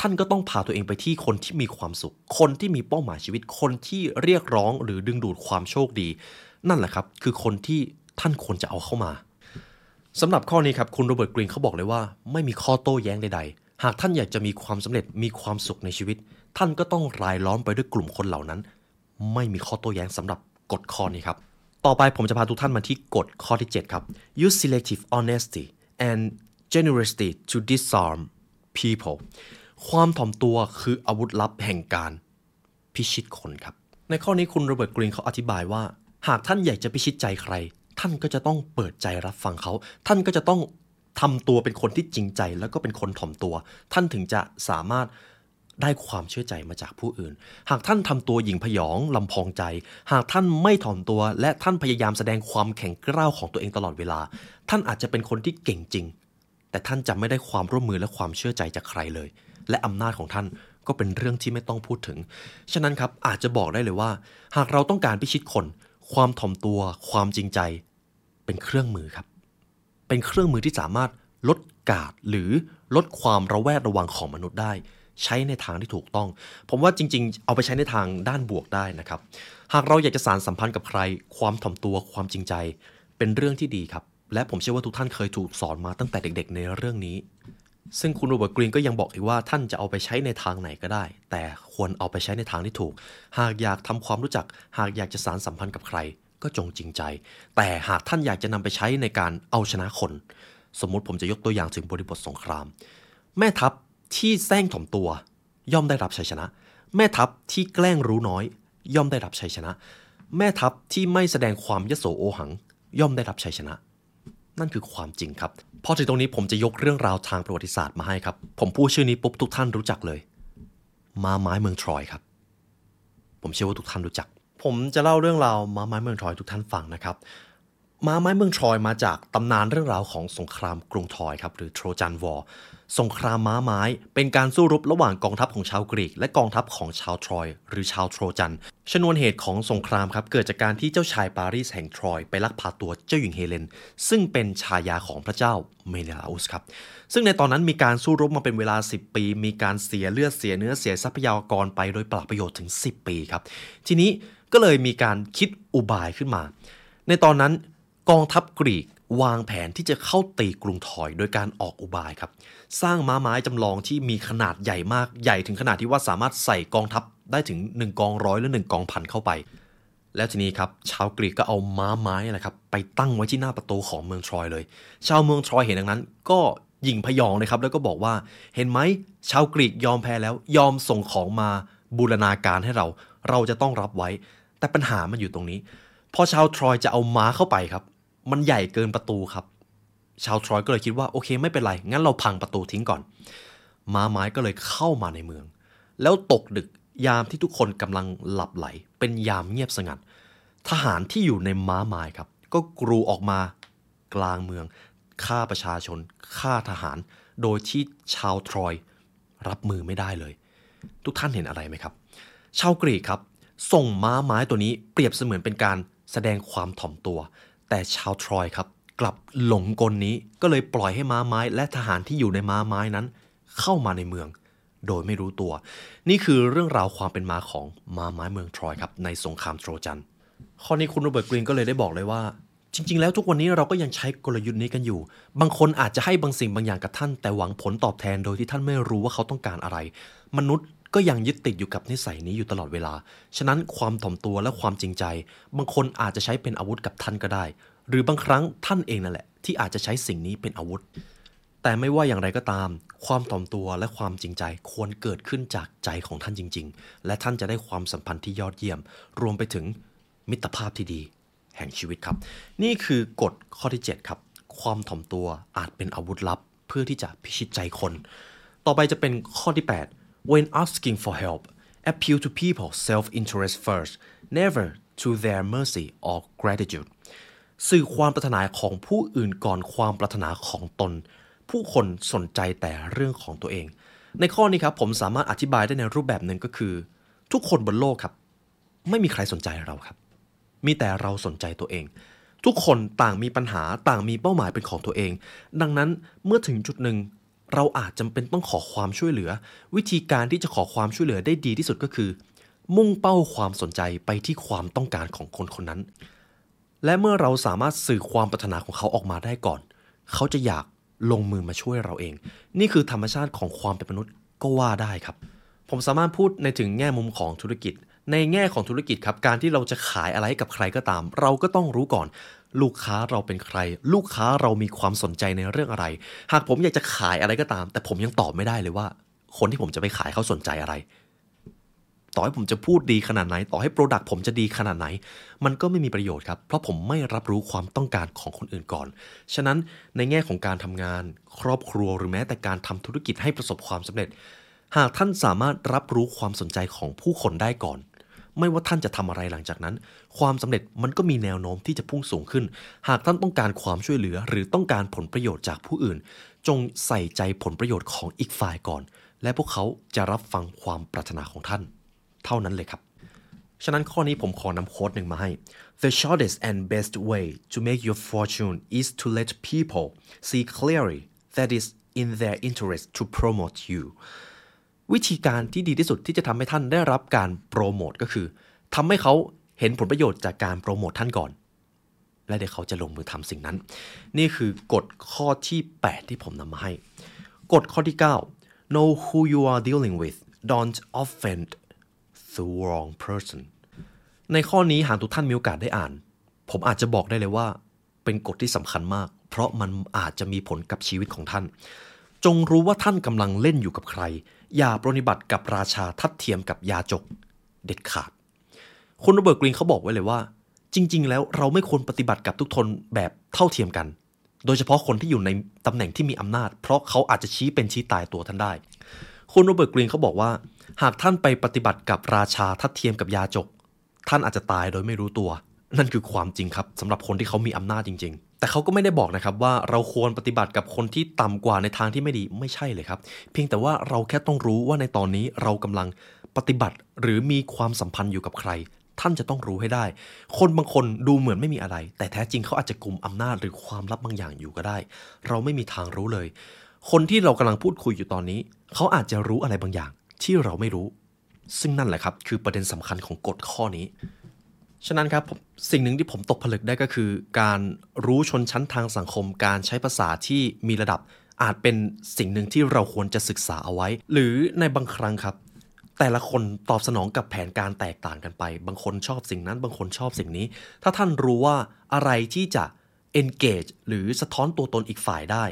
A: ท่านก็ต้องพาตัวเองไปที่คนที่มีความสุข คนที่มีเป้าหมายชีวิต คนที่เรียกร้องหรือดึงดูดความโชคดี นั่นแหละครับ คือคนที่ท่านควรจะเอาเข้ามาสำหรับข้อนี้ครับคุณโรเบิร์ตกรีนเขาบอกเลยว่า ไม่มีข้อโต้แย้งใดๆ หากท่านอยากจะมีความสำเร็จมีความสุขในชีวิต ท่านก็ต้องรายล้อมไปด้วยกลุ่มคนเหล่านั้น ไม่มีข้อโต้แย้งสำหรับกฎข้อนี้ครับต่อไปผมจะพาทุกท่านมาที่กฎข้อที่ 7 ครับ use selective honesty and generosity to disarm people ความถ่อมตัวคืออาวุธลับแห่งการพิชิตคนครับ ในข้อนี้คุณโรเบิร์ตกรีนเขาอธิบายว่า หากท่านอยากจะพิชิตใจใคร ท่านก็จะต้องเปิดใจรับฟังเขา ท่านก็จะต้องทำตัวเป็นคนที่จริงใจ แล้วก็เป็นคนถ่อมตัว ท่านถึงจะสามารถได้ความเชื่อใจมาจากผู้อื่น หากท่านทำตัวหยิ่งพยองลำพองใจ หากท่านไม่ถ่อมตัว และท่านพยายามแสดงความแข็งกร้าวของตัวเองตลอดเวลา ท่านอาจจะเป็นคนที่เก่งจริง แต่ท่านจะไม่ได้ความร่วมมือและความเชื่อใจจากใครเลย และอำนาจของท่านก็เป็นเรื่องที่ไม่ต้องพูดถึง ฉะนั้นครับอาจจะบอกได้เลยว่า หากเราต้องการพิชิตคน ความถ่อมตัว ความจริงใจ เป็นเครื่องมือครับ เป็นเครื่องมือที่สามารถลดกาดหรือลดความระแวดระวังของมนุษย์ได้ ใช้ในทางที่ถูกต้อง ผมว่าจริง ๆ เอาไปใช้ในทางด้านบวกได้นะครับ หากเราอยากจะสารสัมพันธ์กับใคร ความถ่อมตัวความจริงใจ เป็นเรื่องที่ดีครับ และผมเชื่อว่าทุกท่านเคยถูกสอนมาตั้งแต่เด็ก ๆ ในเรื่องนี้ ซึ่งคุณโรเบิร์ตกรีนก็ยังบอกอีกว่าท่านจะเอาไปใช้ในทางไหนก็ได้ แต่ควรเอาไปใช้ในทางที่ถูก หากอยากทำความรู้จัก หากอยากจะสารสัมพันธ์กับใคร ก็จงจริงใจ แต่หากท่านอยากจะนำไปใช้ในการเอาชนะคน สมมุติผมจะยกตัวอย่างถึงบริบทสงคราม แม่ทัพที่แซงถ่อมตัว ย่อมได้รับชัยชนะ แม่ทัพที่แกล้งรู้น้อย ย่อมได้รับชัยชนะ แม่ทัพที่ไม่แสดงความยโสโอหัง ย่อมได้รับชัยชนะ นั่นคือความจริงครับ พอถึงตรงนี้ผมจะยกเรื่องราวทางประวัติศาสตร์มาให้ครับ ผมพูดชื่อนี้ปุ๊บทุกท่านรู้จักเลย ม้าไม้เมืองทรอยครับ ผมเชื่อว่าทุกท่านรู้จัก ผมจะเล่าเรื่องราวม้าไม้เมืองทรอยทุกท่านฟังนะครับ ม้าไม้เมืองทรอยมาจากตำนานเรื่องราวของสงครามกรุงทรอยครับหรือโทรจันวอร์สงครามม้าไม้ เป็นการสู้รบระหว่างกองทัพของชาวกรีก และกองทัพของชาวทรอย หรือชาวโทรจัน ชนวนเหตุของสงครามครับเกิดจากการที่เจ้าชายปารีสแห่งทรอยไปลักพาตัวเจ้าหญิงเฮเลน ซึ่งเป็นชายาของพระเจ้าเมเนลาอุสครับ ซึ่งในตอนนั้นมีการสู้รบมาเป็นเวลา 10 ปี มีการเสียเลือดเสียเนื้อเสียทรัพยากรไปโดยปล่าประโยชน์ถึง 10 ปีครับ ทีนี้ก็เลยมีการคิดอุบายขึ้นมา ในตอนนั้น กองทัพกรีกวางแผนที่จะเข้าตีกรุงทอยโดยการออกอุบายครับ สร้างม้าไม้จำลองที่มีขนาดใหญ่มากใหญ่ถึงขนาดที่ว่าสามารถใส่กองทัพได้ถึง 1 กองร้อยหรือ1กองพันเข้าไป แล้วทีนี้ครับชาวกรีกก็เอาม้าไม้นะครับไปตั้งไว้ที่หน้าประตูของเมืองทรอยเลย ชาวเมืองทรอยเห็นดังนั้น ก็ยิงพยองเลยครับแล้วก็บอกว่าเห็นไหมชาวกรีกยอมแพ้แล้วยอมส่งของมาบูรณาการให้เราเราจะต้องรับไว้ แต่ปัญหามันอยู่ตรงนี้ พอชาวทรอยจะเอาม้าเข้าไปครับ มันใหญ่เกินประตูครับ ชาวทรอยก็เลยคิดว่าโอเคไม่เป็นไร งั้นเราพังประตูทิ้งก่อน ม้าไม้ก็เลยเข้ามาในเมือง แล้วตกดึกยามที่ทุกคนกำลังหลับไหล เป็นยามเงียบสงัด ทหารที่อยู่ในม้าไม้ครับ ก็กรูออกมากลางเมืองฆ่าประชาชนฆ่าทหาร โดยที่ชาวทรอยรับมือไม่ได้เลย ทุกท่านเห็นอะไรไหมครับ ชาวกรีกครับ ส่งม้าไม้ตัวนี้เปรียบเสมือนเป็นการแสดงความถ่อมตัว แต่ชาวทรอยครับ กลับหลงกลนี้ก็เลยปล่อยให้ม้าไม้ และทหารที่อยู่ในม้าไม้นั้น เข้ามาในเมือง โดยไม่รู้ตัว นี่คือเรื่องราวความเป็นมาของม้าไม้เมืองทรอยครับในสงครามโทรจันข้อนี้คุณโรเบิร์ตกรีนก็เลยได้บอกเลยว่า จริง ๆ แล้วทุกวันนี้เราก็ยังใช้กลยุทธ์นี้กันอยู่ บางคนอาจจะให้บางสิ่งบางอย่างกับท่าน แต่หวังผลตอบแทนโดยที่ท่านไม่รู้ว่าเขาต้องการอะไร มนุษย์ ก็ยังยึดติดอยู่กับนิสัยนี้อยู่ตลอดเวลา ฉะนั้นความถ่อมตัวและความจริงใจ บางคนอาจจะใช้เป็นอาวุธกับท่านก็ได้ หรือบางครั้งท่านเองนั่นแหละ ที่อาจจะใช้สิ่งนี้เป็นอาวุธ แต่ไม่ว่าอย่างไรก็ตาม ความถ่อมตัวและความจริงใจควรเกิดขึ้นจากใจของท่านจริง ๆ และท่านจะได้ความสัมพันธ์ที่ยอดเยี่ยม รวมไปถึงมิตรภาพที่ดี แห่งชีวิตครับ นี่คือกฎข้อที่ 7 ครับ ความถ่อมตัวอาจเป็นอาวุธลับ เพื่อที่จะพิชิตใจคน ต่อไปจะเป็นข้อที่ 8 when asking for help appeal to people's self-interest first never to their mercy or gratitude สื่อความปรารถนาของผู้อื่นก่อนความปรารถนาของตน ผู้คนสนใจแต่เรื่องของตัวเอง ในข้อนี้ครับผมสามารถอธิบายได้ในรูปแบบหนึ่งก็คือ ทุกคนบนโลกครับ ไม่มีใครสนใจเราครับ มีแต่เราสนใจตัวเอง ทุกคนต่างมีปัญหาต่างมีเป้าหมายเป็นของตัวเอง ดังนั้นเมื่อถึงจุดหนึ่ง เราอาจจำเป็นต้องขอความช่วยเหลือ วิธีการที่จะขอความช่วยเหลือได้ดีที่สุดก็คือ มุ่งเป้าความสนใจไปที่ความต้องการของคนคนนั้น และเมื่อเราสามารถสื่อความปรารถนาของเขาออกมาได้ก่อน เขาจะอยากลงมือมาช่วยเราเอง นี่คือธรรมชาติของความเป็นมนุษย์ก็ว่าได้ครับ ผมสามารถพูดในถึงแง่มุมของธุรกิจ ในแง่ของธุรกิจครับการที่เราจะขายอะไรให้กับใครก็ตาม เราก็ต้องรู้ก่อน ลูกค้าเราเป็นใคร ลูกค้าเรามีความสนใจในเรื่องอะไร หากผมอยากจะขายอะไรก็ตาม แต่ผมยังตอบไม่ได้เลยว่า คนที่ผมจะไปขายเขาสนใจอะไร ต่อให้ผมจะพูดดีขนาดไหน ต่อให้ product ผมจะดีขนาดไหน มันก็ไม่มีประโยชน์ครับ เพราะผมไม่รับรู้ความต้องการของคนอื่นก่อน ฉะนั้นในแง่ของการทำงาน ครอบครัวหรือแม้แต่การทำธุรกิจให้ประสบความสำเร็จ หากท่านสามารถรับรู้ความสนใจของผู้คนได้ก่อน ไม่ว่าท่านจะทำอะไรหลังจากนั้น ความสำเร็จมันก็มีแนวโน้มที่จะพุ่งสูงขึ้น หากท่านต้องการความช่วยเหลือ หรือต้องการผลประโยชน์จากผู้อื่น จงใส่ใจผลประโยชน์ของอีกฝ่ายก่อน และพวกเขาจะรับฟังความปรารถนาของท่าน เท่านั้นเลยครับ ฉะนั้นข้อนี้ผมขอนำโค้ดหนึ่งมาให้ The shortest and best way to make your fortune is to let people see clearly that it's in their interest to promote you วิธีการที่ดีที่สุดที่จะทำให้ท่านได้รับการโปรโมทก็คือทำให้เขาเห็นผลประโยชน์จากการโปรโมทท่านก่อน และเดี๋ยวเขาจะลงมือทำสิ่งนั้น นี่คือกฎข้อที่ 8 ที่ผมนำมาให้ กฎข้อที่ 9 know who you are dealing with don't offend the wrong person ในข้อนี้หากทุกท่านมีโอกาสได้อ่าน ผมอาจจะบอกได้เลยว่า เป็นกฎที่สำคัญมาก เพราะมันอาจจะมีผลกับชีวิตของท่าน จงรู้ว่าท่านกำลังเล่นอยู่กับใคร อย่าปรนิบัติกับราชาทัดเทียมกับยาจกเด็ดขาด คุณโรเบิร์ตกรีนเขาบอกไว้เลยว่า จริง ๆ แล้วเราไม่ควรปฏิบัติกับทุกคนแบบเท่าเทียมกัน โดยเฉพาะคนที่อยู่ในตำแหน่งที่มีอำนาจ เพราะเขาอาจจะชี้เป็นชี้ตายตัวท่านได้ คุณโรเบิร์ตกรีนเขาบอกว่า หากท่านไปปฏิบัติกับราชาทัดเทียมกับยาจก ท่านอาจจะตายโดยไม่รู้ตัว นั่นคือความจริงครับสำหรับคนที่เขามีอำนาจจริง ๆ แต่เขาก็ไม่ได้บอกนะครับว่าเราควรปฏิบัติกับคนที่ต่ำกว่าในทางที่ไม่ดีไม่ใช่เลยครับ เพียงแต่ว่าเราแค่ต้องรู้ว่าในตอนนี้เรากำลังปฏิบัติหรือมีความสัมพันธ์อยู่กับใคร ท่านจะต้องรู้ให้ได้ คนบางคนดูเหมือนไม่มีอะไร แต่แท้จริงเขาอาจจะกลุ่มอำนาจหรือความลับบางอย่างอยู่ก็ได้ เราไม่มีทางรู้เลย คนที่เรากำลังพูดคุยอยู่ตอนนี้ เขาอาจจะรู้อะไรบางอย่างที่เราไม่รู้ ซึ่งนั่นแหละครับ คือประเด็นสำคัญของกฎข้อนี้ ฉะนั้นครับสิ่งหนึ่งที่ผมตกผลึกได้ก็คือ การรู้ชนชั้นทางสังคม การใช้ภาษาที่มีระดับ อาจเป็นสิ่งหนึ่งที่เราควรจะศึกษาเอาไว้ หรือในบางครั้งครับ แต่ละคนตอบสนองกับแผนการแตกต่างกันไป บางคนชอบสิ่งนั้น บางคนชอบสิ่งนี้ ถ้าท่านรู้ว่าอะไรที่จะ engage หรือสะท้อนตัวตนอีกฝ่ายได้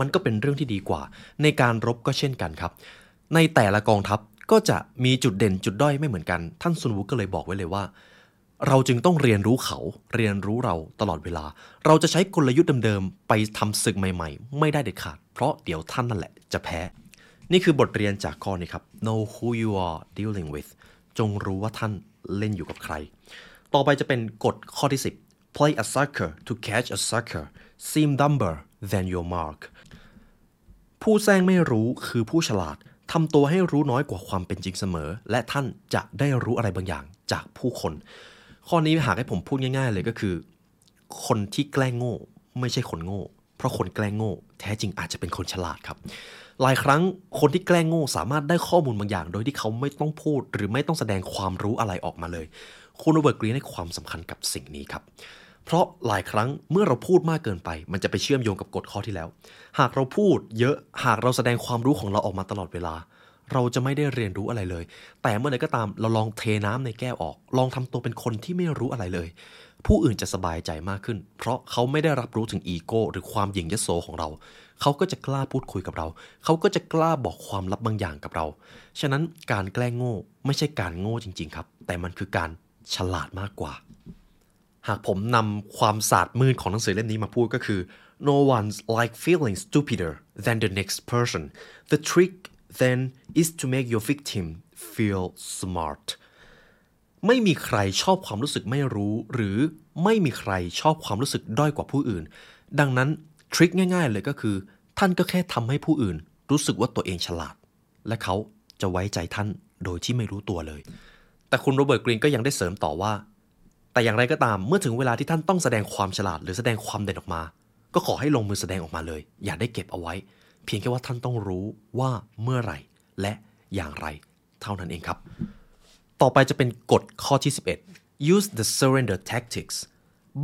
A: มันก็เป็นเรื่องที่ดีกว่า ในการรบก็เช่นกันครับ ในแต่ละกองทัพก็จะมีจุดเด่นจุดด้อยไม่เหมือนกัน ท่านซุนวูก็เลยบอกไว้เลยว่า เราจึงต้องเรียนรู้เขาเรียนรู้เราตลอดเวลา เราจะใช้กลยุทธ์เดิมๆ ไปทำศึกใหม่ๆ ไม่ได้เด็ดขาด เพราะเดี๋ยวท่านนั่นแหละจะแพ้ นี่คือบทเรียนจากข้อนี้ครับ know who you are dealing with จงรู้ว่าท่านเล่นอยู่กับใคร ต่อไปจะเป็นกฎข้อที่ 10 play a sucker to catch a sucker seem dumber than your mark ผู้แซงไม่รู้คือผู้ฉลาดทำตัวให้รู้น้อยกว่าความเป็นจริงเสมอ และท่านจะได้รู้อะไรบางอย่างจากผู้คน ข้อนี้หากให้ผมพูดง่าย ๆ เลยก็คือ คนที่แกล้งโง่ ไม่ใช่คนโง่ เพราะคนแกล้งโง่ แท้จริงอาจจะเป็นคนฉลาดครับ หลายครั้งคนที่แกล้งโง่สามารถได้ข้อมูลบางอย่าง โดยที่เขาไม่ต้องพูด หรือไม่ต้องแสดงความรู้อะไรออกมาเลยคุณโรเบิร์ตกรีนให้ความสำคัญกับสิ่งนี้ครับเพราะหลายครั้งเมื่อเราพูดมากเกินไป มันจะไปเชื่อมโยงกับกฎข้อที่แล้ว หากเราพูดเยอะหากเราแสดงความรู้ของเราออกมาตลอดเวลา เราจะไม่ได้เรียนรู้อะไรเลย แต่เมื่อใดก็ตามเราลองเทน้ำในแก้วออก ลองทำตัวเป็นคนที่ไม่รู้อะไรเลย ผู้อื่นจะสบายใจมากขึ้น เพราะเขาไม่ได้รับรู้ถึงอีโก้หรือความหยิ่งยโสของเรา เขาก็จะกล้าพูดคุยกับเรา เขาก็จะกล้าบอกความลับบางอย่างกับเรา ฉะนั้นการแกล้งโง่ไม่ใช่การโง่จริง ๆ ครับ แต่มันคือการฉลาดมากกว่า หากผมนำความศาสตร์มืดของหนังสือเล่มนี้มาพูดก็คือ no one's like feeling stupider than the next person the trick then is to make your victim feel smart ไม่มีใครชอบความรู้สึกไม่รู้ หรือไม่มีใครชอบความรู้สึกด้อยกว่าผู้อื่น ดังนั้นทริคง่าย ๆ เลยก็คือ ท่านก็แค่ทำให้ผู้อื่น รู้สึกว่าตัวเองฉลาด และเขาจะไว้ใจท่านโดยที่ไม่รู้ตัวเลย แต่คุณโรเบิร์ตกรีนก็ยังได้เสริมต่อว่า แต่อย่างไรก็ตามเมื่อถึงเวลาที่ท่านต้องแสดงความฉลาด หรือแสดงความเด่นออกมา ก็ขอให้ลงมือแสดงออกมาเลย อย่าได้เก็บเอาไว้ เพียงแค่ว่าท่านต้องรู้ว่าเมื่อไหร่ และอย่างไรเท่านั้นเองครับ ต่อไปจะเป็นกฎข้อที่ 11 use the surrender tactics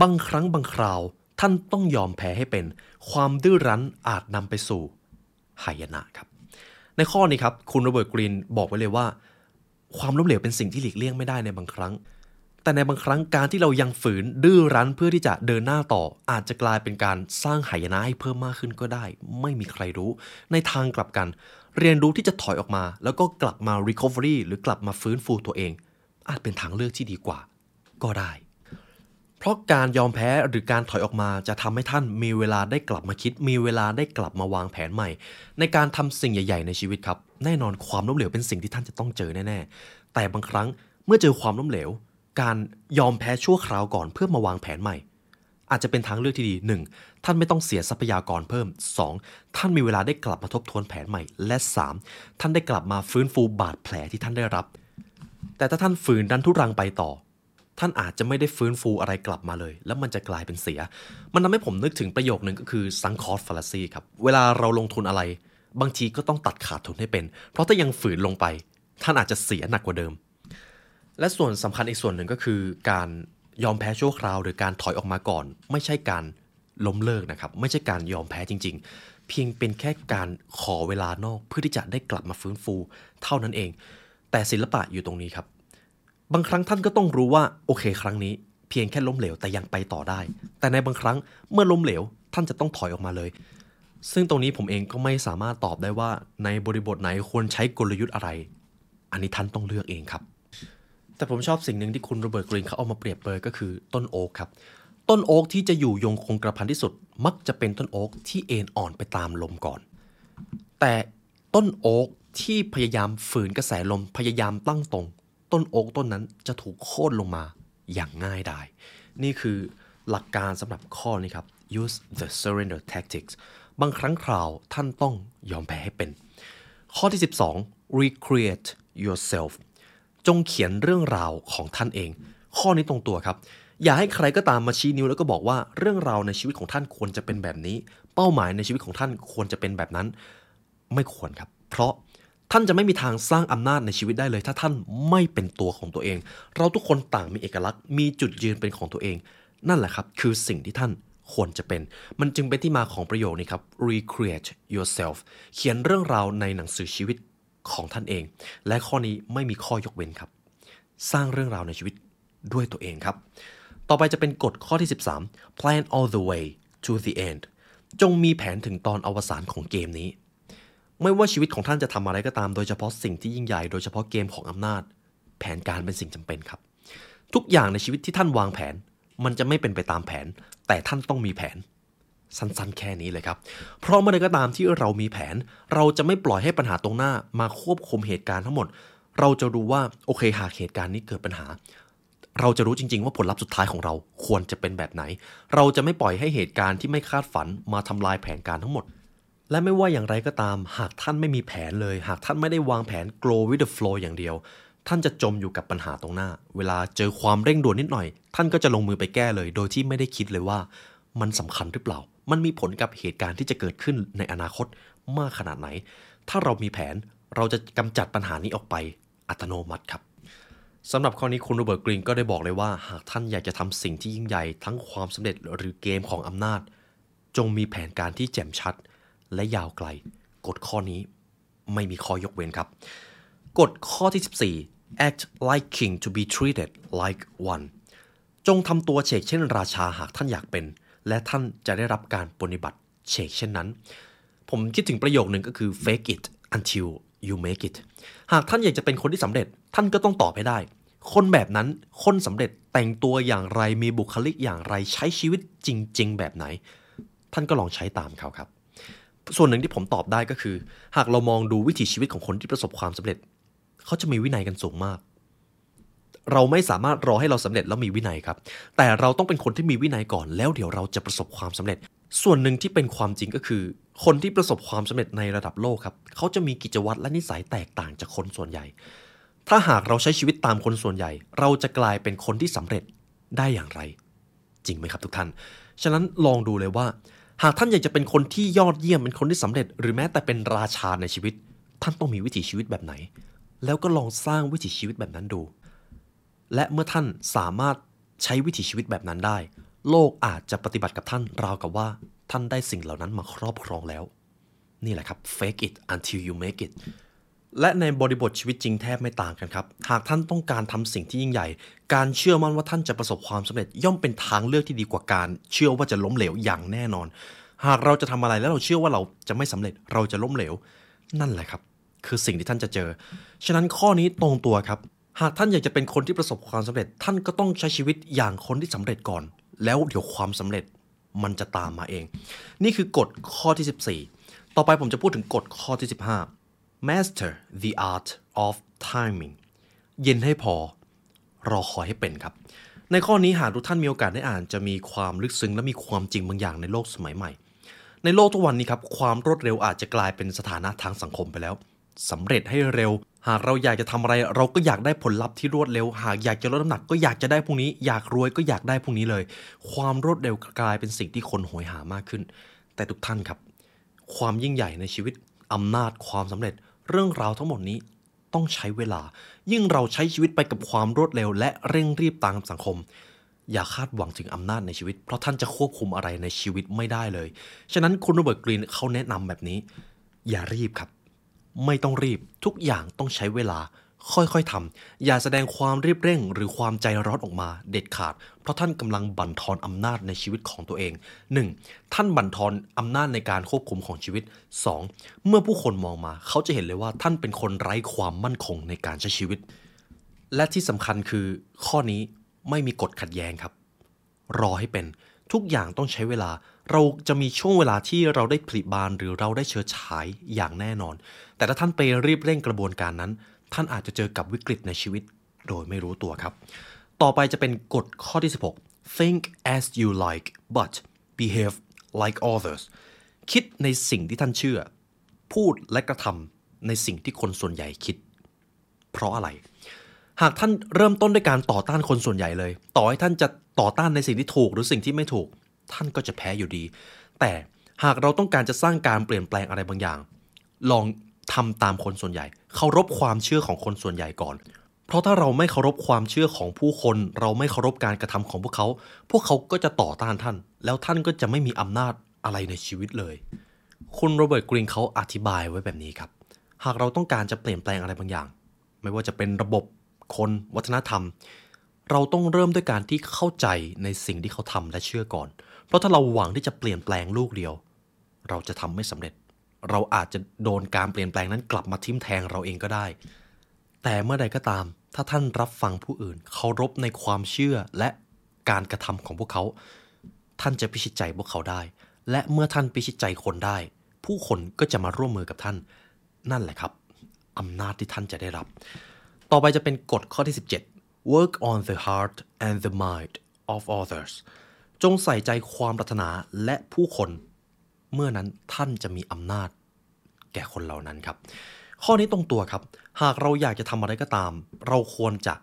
A: บางครั้งบางคราวท่านต้องยอมแพ้ให้เป็น ความดื้อรั้นอาจนำไปสู่หายนะครับ ในข้อนี้ครับ คุณโรเบิร์ตกรีนบอกไว้เลยว่า ความล้มเหลวเป็นสิ่งที่หลีกเลี่ยงไม่ได้ในบางครั้ง แต่ในบางครั้งการที่เรายังฝืนดื้อรั้นเพื่อที่จะเดินหน้าต่อ อาจจะกลายเป็นการสร้างหายนะให้เพิ่มมากขึ้นก็ได้ ไม่มีใครรู้ ในทางกลับกัน เรียนรู้ที่จะถอยออกมา แล้วก็กลับมา recovery หรือกลับมาฟื้นฟูตัวเอง อาจเป็นทางเลือกที่ดีกว่า ก็ได้ เพราะการยอมแพ้หรือการถอยออกมาจะทำให้ท่านมีเวลาได้กลับมาคิด มีเวลาได้กลับมาวางแผนใหม่ ในการทำสิ่งใหญ่ ๆ ในชีวิตครับ แน่นอนความล้มเหลวเป็นสิ่งที่ท่านจะต้องเจอแน่ๆแต่บางครั้งเมื่อเจอความล้มเหลว การยอมแพ้ชั่วคราวก่อนเพื่อมาวางแผนใหม่ อาจจะเป็นทางเลือกที่ดี 1. ท่านไม่ต้องเสียทรัพยากรเพิ่ม 2. ท่านมีเวลาได้กลับมาทบทวนแผนใหม่ และ 3. ท่านได้กลับมาฟื้นฟูบาดแผลที่ท่านได้รับ แต่ถ้าท่านฝืนดันทุรังไปต่อ ท่านอาจจะไม่ได้ฟื้นฟูอะไรกลับมาเลย แล้วมันจะกลายเป็นเสีย มันทำให้ผมนึกถึงประโยคนึงก็คือซังคอร์สฟาลาซีครับเวลาเราลงทุนอะไร บางทีก็ต้องตัดขาดทุนให้เป็น เพราะถ้ายังฝืนลงไป ท่านอาจจะเสียหนักกว่าเดิม และส่วนสำคัญอีกส่วนหนึ่งก็คือ การยอมแพ้ชั่วคราว หรือการถอยออกมาก่อน ไม่ใช่การล้มเลิกนะครับ ไม่ใช่การยอมแพ้จริง ๆ เพียงเป็นแค่การขอเวลานอกเพื่อที่จะได้กลับมาฟื้นฟู เท่านั้นเอง แต่ศิลปะอยู่ตรงนี้ครับ บางครั้งท่านก็ต้องรู้ว่าโอเค ครั้งนี้ เพียงแค่ล้มเหลวแต่ยังไปต่อได้ แต่ในบางครั้งเมื่อล้มเหลวท่านจะต้องถอยออกมาเลย ซึ่งตรงนี้ผมเองก็ไม่สามารถตอบได้ว่าในบริบทไหนควรใช้กลยุทธ์อะไร อันนี้ท่านต้องเลือกเองครับ แต่ผมชอบสิ่งหนึ่งที่คุณโรเบิร์ตกรีนเขาเอามาเปรียบเปรยก็คือต้นโอ๊กครับ ต้นโอ๊กที่จะอยู่ยงคงกระพันที่สุด มักจะเป็นต้นโอ๊กที่เอ็นอ่อนไปตามลมก่อน แต่ต้นโอ๊กที่พยายามฝืนกระแสลมพยายามตั้งตรง ต้นโอ๊กต้นนั้นจะถูกโค่นลงมาอย่างง่ายดายนี่คือหลักการสำหรับข้อนี้ครับ use the surrender tactics บางครั้งคราวท่านต้องยอมแพ้ให้เป็น ข้อที่ 12 recreate yourself จงเขียนเรื่องราวของท่านเอง ข้อนี้ตรงตัวครับ อย่าให้ใครก็ตามมาชี้นิ้วแล้วก็บอกว่าเรื่องราวในชีวิตของท่านควรจะเป็นแบบนี้ เป้าหมายในชีวิตของท่านควรจะเป็นแบบนั้น ไม่ควรครับ เพราะท่านจะไม่มีทางสร้างอำนาจในชีวิตได้เลย ถ้าท่านไม่เป็นตัวของตัวเอง เราทุกคนต่างมีเอกลักษณ์ มีจุดยืนเป็นของตัวเอง นั่นแหละครับคือสิ่งที่ท่านควรจะเป็น มันจึงเป็นที่มาของประโยคนี้ครับ recreate yourself เขียนเรื่องราวในหนังสือชีวิต ของท่านเอง และข้อนี้ไม่มีข้อยกเว้นครับ สร้างเรื่องราวในชีวิตด้วยตัวเองครับ ต่อไปจะเป็นกฎข้อที่ 13 plan all the way to the end จงมีแผนถึงตอนอวสานของเกมนี้ ไม่ว่าชีวิตของท่านจะทำอะไรก็ตามโดยเฉพาะสิ่งที่ยิ่งใหญ่โดยเฉพาะเกมของอำนาจ แผนการเป็นสิ่งจำเป็นครับ ทุกอย่างในชีวิตที่ท่านวางแผน มันจะไม่เป็นไปตามแผน แต่ท่านต้องมีแผน สั้นๆ แค่นี้เลยครับ เพราะเมื่อใดก็ตามที่เรามีแผน เราจะไม่ปล่อยให้ปัญหาตรงหน้ามาควบคุมเหตุการณ์ทั้งหมด เราจะรู้ว่าโอเคหากเหตุการณ์นี้เกิดปัญหา เราจะรู้จริง ๆ ว่าผลลัพธ์สุดท้ายของเราควรจะเป็นแบบไหน เราจะไม่ปล่อยให้เหตุการณ์ที่ไม่คาดฝันมาทำลายแผนการทั้งหมด และไม่ว่าอย่างไรก็ตาม หากท่านไม่มีแผนเลย หากท่านไม่ได้วางแผน grow with the flow อย่างเดียวท่านจะจมอยู่กับปัญหาตรงหน้า เวลาเจอความเร่งด่วนนิดหน่อย ท่านก็จะลงมือไปแก้เลย โดยที่ไม่ได้คิดเลยว่า มันสำคัญหรือเปล่า มันมีผลกับเหตุการณ์ที่จะเกิดขึ้นในอนาคตมากขนาดไหน ถ้าเรามีแผนเราจะกำจัดปัญหานี้ออกไปอัตโนมัติครับสำหรับข้อนี้คุณโรเบิร์ตกรีนก็ได้บอกเลยว่า หากท่านอยากจะทำสิ่งที่ยิ่งใหญ่ทั้งความสำเร็จหรือเกมของอำนาจ จงมีแผนการที่แจ่มชัด และยาวไกล กฎข้อนี้ไม่มีข้อยกเว้นครับ กฎข้อที่ 14 act like king to be treated like one จงทำตัวเฉกเช่นราชาหากท่านอยากเป็น และท่านจะได้รับการปฏิบัติเฉกเช่นนั้น ผมคิดถึงประโยคหนึ่งก็คือ fake it until you make it หากท่านอยากจะเป็นคนที่สำเร็จ ท่านก็ต้องตอบให้ได้ คนแบบนั้น คนสำเร็จแต่งตัวอย่างไร มีบุคลิกอย่างไร ใช้ชีวิตจริง ๆ แบบไหน ท่านก็ลองใช้ตามเขาครับ ส่วนหนึ่งที่ผมตอบได้ก็คือ หากเรามองดูวิถีชีวิตของคนที่ประสบความสำเร็จ เขาจะมีวินัยกันสูงมาก เราไม่สามารถรอให้เราสำเร็จแล้วมีวินัยครับ แต่เราต้องเป็นคนที่มีวินัยก่อน แล้วเดี๋ยวเราจะประสบความสำเร็จ ส่วนหนึ่งที่เป็นความจริงก็คือ คนที่ประสบความสำเร็จในระดับโลกครับเขาจะมีกิจวัตรและนิสัยแตกต่างจากคนส่วนใหญ่ ถ้าหากเราใช้ชีวิตตามคนส่วนใหญ่ เราจะกลายเป็นคนที่สำเร็จได้อย่างไร จริงไหมครับทุกท่าน ฉะนั้นลองดูเลยว่า หากท่านอยากจะเป็นคนที่ยอดเยี่ยมเป็นคนที่สำเร็จ หรือแม้แต่เป็นราชาในชีวิต ท่านต้องมีวิถีชีวิตแบบไหน แล้วก็ลองสร้างวิถีชีวิตแบบนั้นดู และเมื่อท่านสามารถใช้วิถีชีวิตแบบนั้นได้ โลกอาจจะปฏิบัติกับท่านราวกับว่าท่านได้สิ่งเหล่านั้นมาครอบครองแล้ว นี่แหละครับ fake it until you make it และในบริบทชีวิตจริงแทบไม่ต่างกันครับ หากท่านต้องการทำสิ่งที่ยิ่งใหญ่ การเชื่อมั่นว่าท่านจะประสบความสำเร็จย่อมเป็นทางเลือกที่ดีกว่าการ เชื่อว่าจะล้มเหลวอย่างแน่นอน หากเราจะทำอะไรแล้วเราเชื่อว่าเราจะไม่สำเร็จเราจะล้มเหลว นั่นแหละครับ คือสิ่งที่ท่านจะเจอ ฉะนั้นข้อนี้ตรงตัวครับ หากท่านอยากจะเป็นคนที่ประสบความสำเร็จ ท่านก็ต้องใช้ชีวิตอย่างคนที่สำเร็จก่อน แล้วเดี๋ยวความสำเร็จมันจะตามมาเอง นี่คือกฎข้อที่ 14 ต่อไปผมจะพูดถึงกฎข้อที่ 15 master the art of timing เย็นให้พอ รอคอยให้เป็นครับ ในข้อนี้หากทุกท่านมีโอกาสได้อ่านจะมีความลึกซึ้งและมีความจริงบางอย่างในโลกสมัยใหม่ ในโลกทุกวันนี้ครับความรวดเร็วอาจจะกลายเป็นสถานะทางสังคมไปแล้วสำเร็จให้เร็ว หากเราอยากจะทำอะไรเราก็อยากได้ผลลัพธ์ที่รวดเร็ว หากอยากจะลดน้ำหนักก็อยากจะได้พรุ่งนี้ อยากรวยก็อยากได้พรุ่งนี้เลย ความรวดเร็วกลายเป็นสิ่งที่คนโหยหามากขึ้น แต่ทุกท่านครับ ความยิ่งใหญ่ในชีวิตอำนาจความสำเร็จ เรื่องราวทั้งหมดนี้ต้องใช้เวลา ยิ่งเราใช้ชีวิตไปกับความรวดเร็ว และเร่งรีบตามสังคม อย่าคาดหวังถึงอำนาจในชีวิต เพราะท่านจะควบคุมอะไรในชีวิตไม่ได้เลย ฉะนั้นคุณโรเบิร์ตกรีนเขาแนะนำแบบนี้ อย่ารีบครับ ไม่ต้องรีบ ทุกอย่างต้องใช้เวลา ค่อยๆทำอย่าแสดงความรีบเร่ง หรือความใจร้อนออกมาเด็ดขาด เพราะท่านกำลังบั่นทอนอำนาจในชีวิตของตัวเอง 1. ท่านบั่นทอนอำนาจในการควบคุมของชีวิต 2. เมื่อผู้คนมองมา เขาจะเห็นเลยว่าท่านเป็นคนไร้ความมั่นคงในการใช้ชีวิต และที่สำคัญคือ ข้อนี้ไม่มีกฎขัดแย้งครับ รอให้เป็นทุกอย่างต้องใช้เวลา เราจะมีช่วงเวลาที่เราได้ผลิบานหรือเราได้เชิดฉายอย่างแน่นอน แต่ถ้าท่านไปรีบเร่งกระบวนการนั้น ท่านอาจจะเจอกับวิกฤตในชีวิตโดยไม่รู้ตัวครับ ต่อไปจะเป็นกฎข้อที่ 16 think as you like but behave like others คิดในสิ่งที่ท่านเชื่อ พูดและกระทำในสิ่งที่คนส่วนใหญ่คิด เพราะอะไร หากท่านเริ่มต้นด้วยการต่อต้านคนส่วนใหญ่เลย ต่อให้ท่านจะต่อต้านในสิ่งที่ถูกหรือสิ่งที่ไม่ถูก ท่านก็จะแพ้อยู่ดี แต่หากเราต้องการจะสร้างการเปลี่ยนแปลงอะไรบางอย่าง ลองทำตามคนส่วนใหญ่ เคารพความเชื่อของคนส่วนใหญ่ก่อน เพราะถ้าเราไม่เคารพความเชื่อของผู้คน เราไม่เคารพการกระทำของพวกเขา พวกเขาก็จะต่อต้านท่าน แล้วท่านก็จะไม่มีอำนาจอะไรในชีวิตเลย คุณโรเบิร์ตกรีนเขาอธิบายไว้แบบนี้ครับ หากเราต้องการจะเปลี่ยนแปลงอะไรบางอย่าง ไม่ว่าจะเป็นระบบคนวัฒนธรรม เราต้องเริ่มด้วยการที่เข้าใจในสิ่งที่เขาทำและเชื่อก่อน เพราะถ้าเราหวังที่จะเปลี่ยนแปลงลูกเดียว เราจะทำไม่สำเร็จ เราอาจจะโดนการเปลี่ยนแปลงนั้นกลับมาทิ่มแทงเราเองก็ได้ แต่เมื่อใดก็ตาม ถ้าท่านรับฟังผู้อื่น เคารพในความเชื่อและการกระทำของพวกเขา ท่านจะพิชิตใจพวกเขาได้ และเมื่อท่านพิชิตใจคนได้ ผู้คนก็จะมาร่วมมือกับท่าน นั่นแหละครับอำนาจที่ท่านจะได้รับ ต่อไปจะเป็นกฎข้อที่ 17 work on the heart and the mind of others จงใส่ใจความปรารถนาและผู้คน เมื่อนั้นท่านจะมีอำนาจ แก่คนเหล่านั้นครับ ข้อนี้ตรงตัวครับ หากเราอยากจะทำอะไรก็ตาม เราควรจะ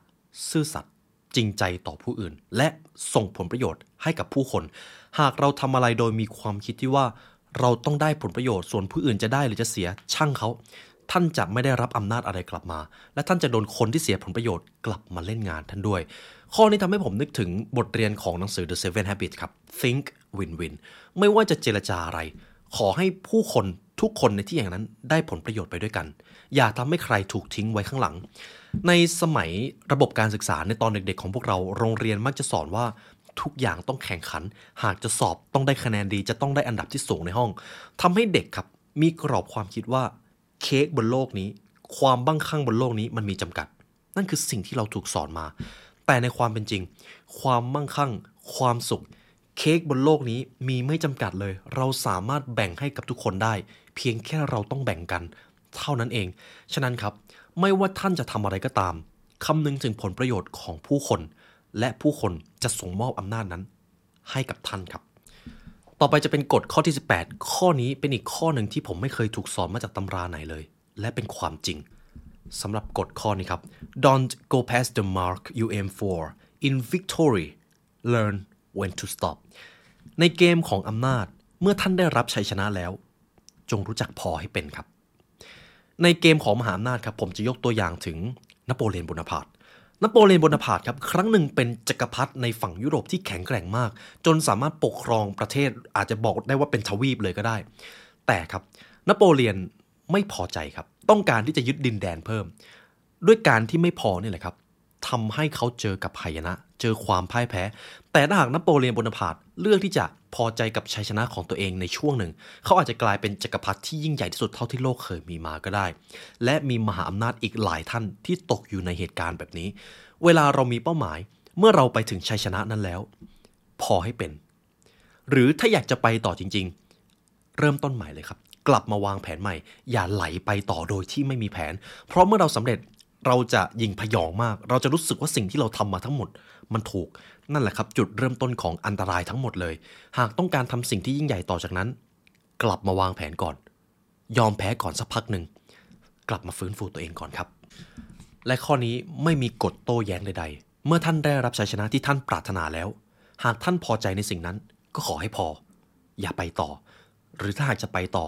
A: ซื่อสัตย์จริงใจต่อผู้อื่น และส่งผลประโยชน์ให้กับผู้คน หากเราทำอะไรโดยมีความคิดที่ว่า เราต้องได้ผลประโยชน์ส่วนผู้อื่นจะได้หรือจะเสียช่างเขา ท่านจะไม่ได้รับอำนาจอะไรกลับมา และท่านจะโดนคนที่เสียผลประโยชน์กลับมาเล่นงานท่านด้วย ข้อนี้ทำให้ผมนึกถึงบทเรียนของหนังสือ The Seven Habits ครับ Think Win-Win ไม่ว่าจะเจรจาอะไร ขอให้ผู้คนทุกคนในที่อย่างนั้นได้ผลประโยชน์ไปด้วยกัน อย่าทำให้ใครถูกทิ้งไว้ข้างหลัง ในสมัยระบบการศึกษาในตอนเด็กๆ ของพวกเราโรงเรียนมักจะสอนว่าทุกอย่างต้องแข่งขัน หากจะสอบต้องได้คะแนนดี จะต้องได้อันดับที่สูงในห้องทำให้เด็กครับมีกรอบความคิดว่า เค้กบนโลกนี้ ความบังคั่งบนโลกนี้มันมีจำกัด นั่นคือสิ่งที่เราถูกสอนมา แต่ในความเป็นจริง ความมั่งคั่ง ความสุข เค้กบนโลกนี้มีไม่จำกัดเลย เราสามารถแบ่งให้กับทุกคนได้ เพียงแค่เราต้องแบ่งกัน เท่านั้นเอง ฉะนั้นครับ ไม่ว่าท่านจะทำอะไรก็ตามคำนึงถึงผลประโยชน์ของผู้คน และผู้คนจะส่งมอบอำนาจนั้น ให้กับท่านครับ ต่อไปจะเป็นกฎข้อที่ 18 ข้อนี้เป็นอีกข้อหนึ่งที่ผมไม่เคยถูกสอนมาจากตำราไหนเลย และเป็นความจริงสำหรับกฎข้อนี้ครับ don't go past the mark you aim for in victory learn when to stop ในเกมของอำนาจเมื่อท่านได้รับชัยชนะแล้ว จงรู้จักพอให้เป็นครับ ในเกมของมหาอำนาจครับผมจะยกตัวอย่างถึงนโปเลียนโบนาปาร์ต นโปเลียนโบนาปาร์ตครับครั้งหนึ่งเป็นจักรพรรดิในฝั่งยุโรปที่แข็งแกร่งมาก จนสามารถปกครองประเทศอาจจะบอกได้ว่าเป็นทวีปเลยก็ได้ แต่ครับนโปเลียนไม่พอใจครับ ต้องการที่จะยึดดินแดนเพิ่ม ด้วยการที่ไม่พอนี่แหละครับ ทำให้เขาเจอกับหายนะ เจอความพ่ายแพ้ แต่ถ้าหากนโปเลียนโบนาปาร์ตเลือกที่จะพอใจกับชัยชนะของตัวเองในช่วงหนึ่ง เขาอาจจะกลายเป็นจักรพรรดิที่ยิ่งใหญ่ที่สุดเท่าที่โลกเคยมีมาก็ได้ และมีมหาอำนาจอีกหลายท่านที่ตกอยู่ในเหตุการณ์แบบนี้ เวลาเรามีเป้าหมาย เมื่อเราไปถึงชัยชนะนั้นแล้ว พอให้เป็น หรือถ้าอยากจะไปต่อจริง ๆ เริ่มต้นใหม่เลยครับ กลับมาวางแผนใหม่ อย่าไหลไปต่อโดยที่ไม่มีแผน เพราะเมื่อเราสำเร็จ เราจะยิงพยองมาก เราจะรู้สึกว่าสิ่งที่เราทำมาทั้งหมด มันถูก นั่นแหละครับ จุดเริ่มต้นของอันตรายทั้งหมดเลย หากต้องการทำสิ่งที่ยิ่งใหญ่ต่อจากนั้น กลับมาวางแผนก่อน ยอมแพ้ก่อนสักพักหนึ่ง กลับมาฟื้นฟูตัวเองก่อนครับ และข้อนี้ไม่มีกฎโต้แย้งใด ๆ เมื่อท่านได้รับชัยชนะที่ท่านปรารถนาแล้ว หากท่านพอใจในสิ่งนั้น ก็ขอให้พอ อย่าไปต่อ หรือถ้าหากจะไปต่อ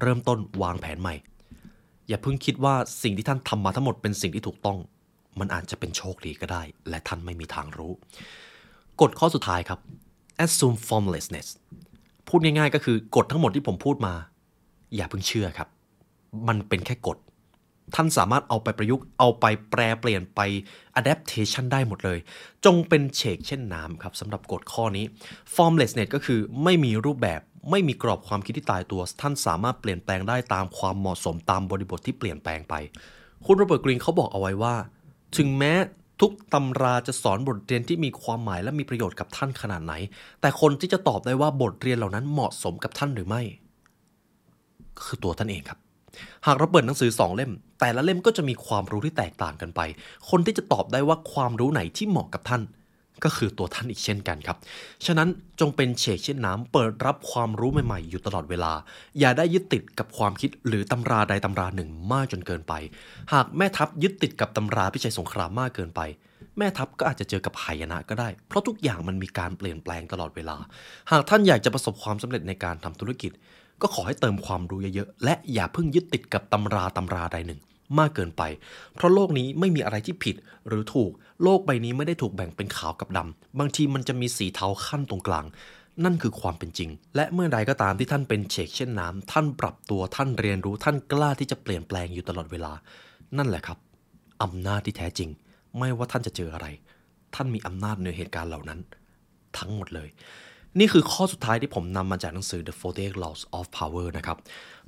A: เริ่มต้นวางแผนใหม่ อย่าเพิ่งคิดว่าสิ่งที่ท่านทำมาทั้งหมดเป็นสิ่งที่ถูกต้อง มันอาจจะเป็นโชคดีก็ได้ และท่านไม่มีทางรู้ กฎข้อสุดท้ายครับ assume formlessness พูดง่ายๆ ก็คือกฎทั้งหมดที่ผมพูดมา อย่าเพิ่งเชื่อครับ มันเป็นแค่กฎ ท่านสามารถเอาไปประยุกต์เอาไปแปรเปลี่ยนไป adaptation ได้หมดเลย จงเป็นเฉกเช่นน้ำครับสำหรับกฎข้อนี้ formlessness ก็คือไม่มีรูปแบบ ไม่มีกรอบความคิดที่ตายตัว ท่านสามารถเปลี่ยนแปลงได้ตามความเหมาะสมตามบริบทที่เปลี่ยนแปลงไป คุณโรเบิร์ตกรีนเขาบอกเอาไว้ว่า ถึงแม้ทุกตำราจะสอนบทเรียนที่มีความหมายและมีประโยชน์กับท่านขนาดไหน แต่คนที่จะตอบได้ว่าบทเรียนเหล่านั้นเหมาะสมกับท่านหรือไม่ คือตัวท่านเองครับ หากเราเปิดหนังสือสองเล่ม แต่ละเล่มก็จะมีความรู้ที่แตกต่างกันไป คนที่จะตอบได้ว่าความรู้ไหนที่เหมาะกับท่าน ก็คือตัวท่านอีกเช่นกันครับ ฉะนั้นจงเป็นเชกเช่นน้ำเปิดรับความรู้ใหม่ๆ อยู่ตลอดเวลา อย่าได้ยึดติดกับความคิดหรือตำราใดตำราหนึ่งมากจนเกินไป หากแม่ทัพยึดติดกับตำราพิชัยสงครามมากเกินไป แม่ทัพก็อาจจะเจอกับหายนะก็ได้ เพราะทุกอย่างมันมีการเปลี่ยนแปลงตลอดเวลา หากท่านอยากจะประสบความสำเร็จในการทำธุรกิจ ก็ขอให้เติมความรู้เยอะๆและอย่าเพิ่งยึดติดกับตำราตำราใดหนึ่ง มากเกินไป เพราะโลกนี้ไม่มีอะไรที่ผิดหรือถูก โลกใบนี้ไม่ได้ถูกแบ่งเป็นขาวกับดำ บางทีมันจะมีสีเทาขั้นตรงกลาง นั่นคือความเป็นจริง และเมื่อใดก็ตามที่ท่านเป็นเชกเช่นน้ำท่านปรับตัวท่านเรียนรู้ท่านกล้าที่จะเปลี่ยนแปลงอยู่ตลอดเวลา นั่นแหละครับอำนาจที่แท้จริง ไม่ว่าท่านจะเจออะไร ท่านมีอำนาจเหนือเหตุการณ์เหล่านั้น ทั้งหมดเลย นี่คือข้อสุดท้ายที่ผมนำมาจากหนังสือ The 48 Laws of Power นะครับ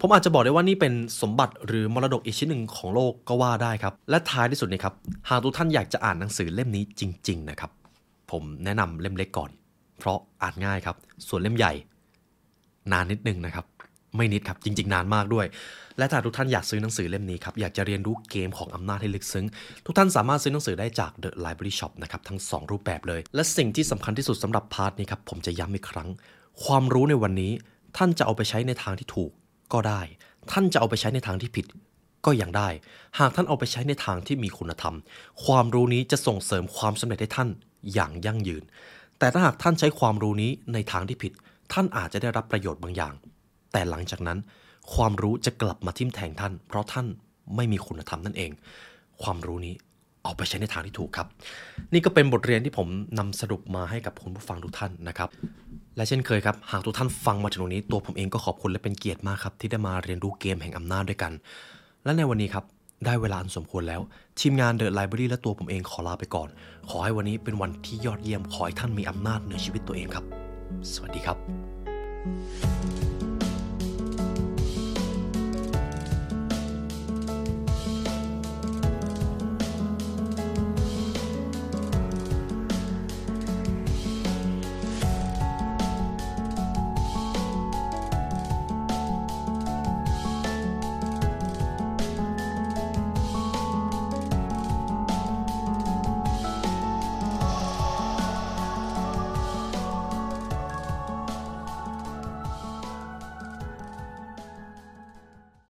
A: ผมอาจจะบอกได้ว่านี่เป็นสมบัติหรือมรดกอีกชิ้นหนึ่งของโลกก็ว่าได้ครับ และท้ายที่สุดนี่ครับ หากทุกท่านอยากจะอ่านหนังสือเล่มนี้จริง ๆ นะครับ ผมแนะนำเล่มเล็กก่อน เพราะอ่านง่ายครับ ส่วนเล่มใหญ่ นานนิดนึงนะครับ ไม่นิดครับ จริง ๆ นานมากด้วย และถ้าทุกท่านอยากซื้อหนังสือเล่มนี้ครับ อยากจะเรียนรู้เกมของอำนาจให้ลึกซึ้ง ทุกท่านสามารถซื้อหนังสือได้จาก The Library Shop นะครับ ทั้ง 2 รูปแบบเลย และสิ่งที่สำคัญที่สุดสำหรับพาร์ทนี้ครับ ผมจะย้ำอีกครั้ง ความรู้ในวันนี้ท่านจะเอาไปใช้ในทางที่ถูก ก็ได้ ท่านจะเอาไปใช้ในทางที่ผิด ก็ยังได้ หากท่านเอาไปใช้ในทางที่มีคุณธรรม ความรู้นี้จะส่งเสริมความสำเร็จให้ท่านอย่างยั่งยืน แต่ถ้าหากท่านใช้ความรู้นี้ในทางที่ผิด ท่านอาจจะได้รับประโยชน์บางอย่าง แต่หลังจากนั้น ความรู้จะกลับมาทิ่มแทงท่าน เพราะท่านไม่มีคุณธรรมนั่นเอง ความรู้นี้ เอาไปใช้ในทางที่ถูกครับ นี่ก็เป็นบทเรียนที่ผมนำสรุปมาให้กับคุณผู้ฟังทุกท่านนะครับและเช่นเคยครับ หากทุกท่านฟังมาถึงตรงนี้ ตัวผมเองก็ขอบคุณและเป็นเกียรติมากครับ ที่ได้มาเรียนรู้เกมแห่งอำนาจด้วยกัน และในวันนี้ครับ ได้เวลาอันสมควรแล้ว ทีมงานเดอะไลบรารีและตัวผมเองขอลาไปก่อน ขอให้วันนี้เป็นวันที่ยอดเยี่ยม ขอให้ท่านมีอำนาจเหนือชีวิตตัวเองครับ สวัสดีครับ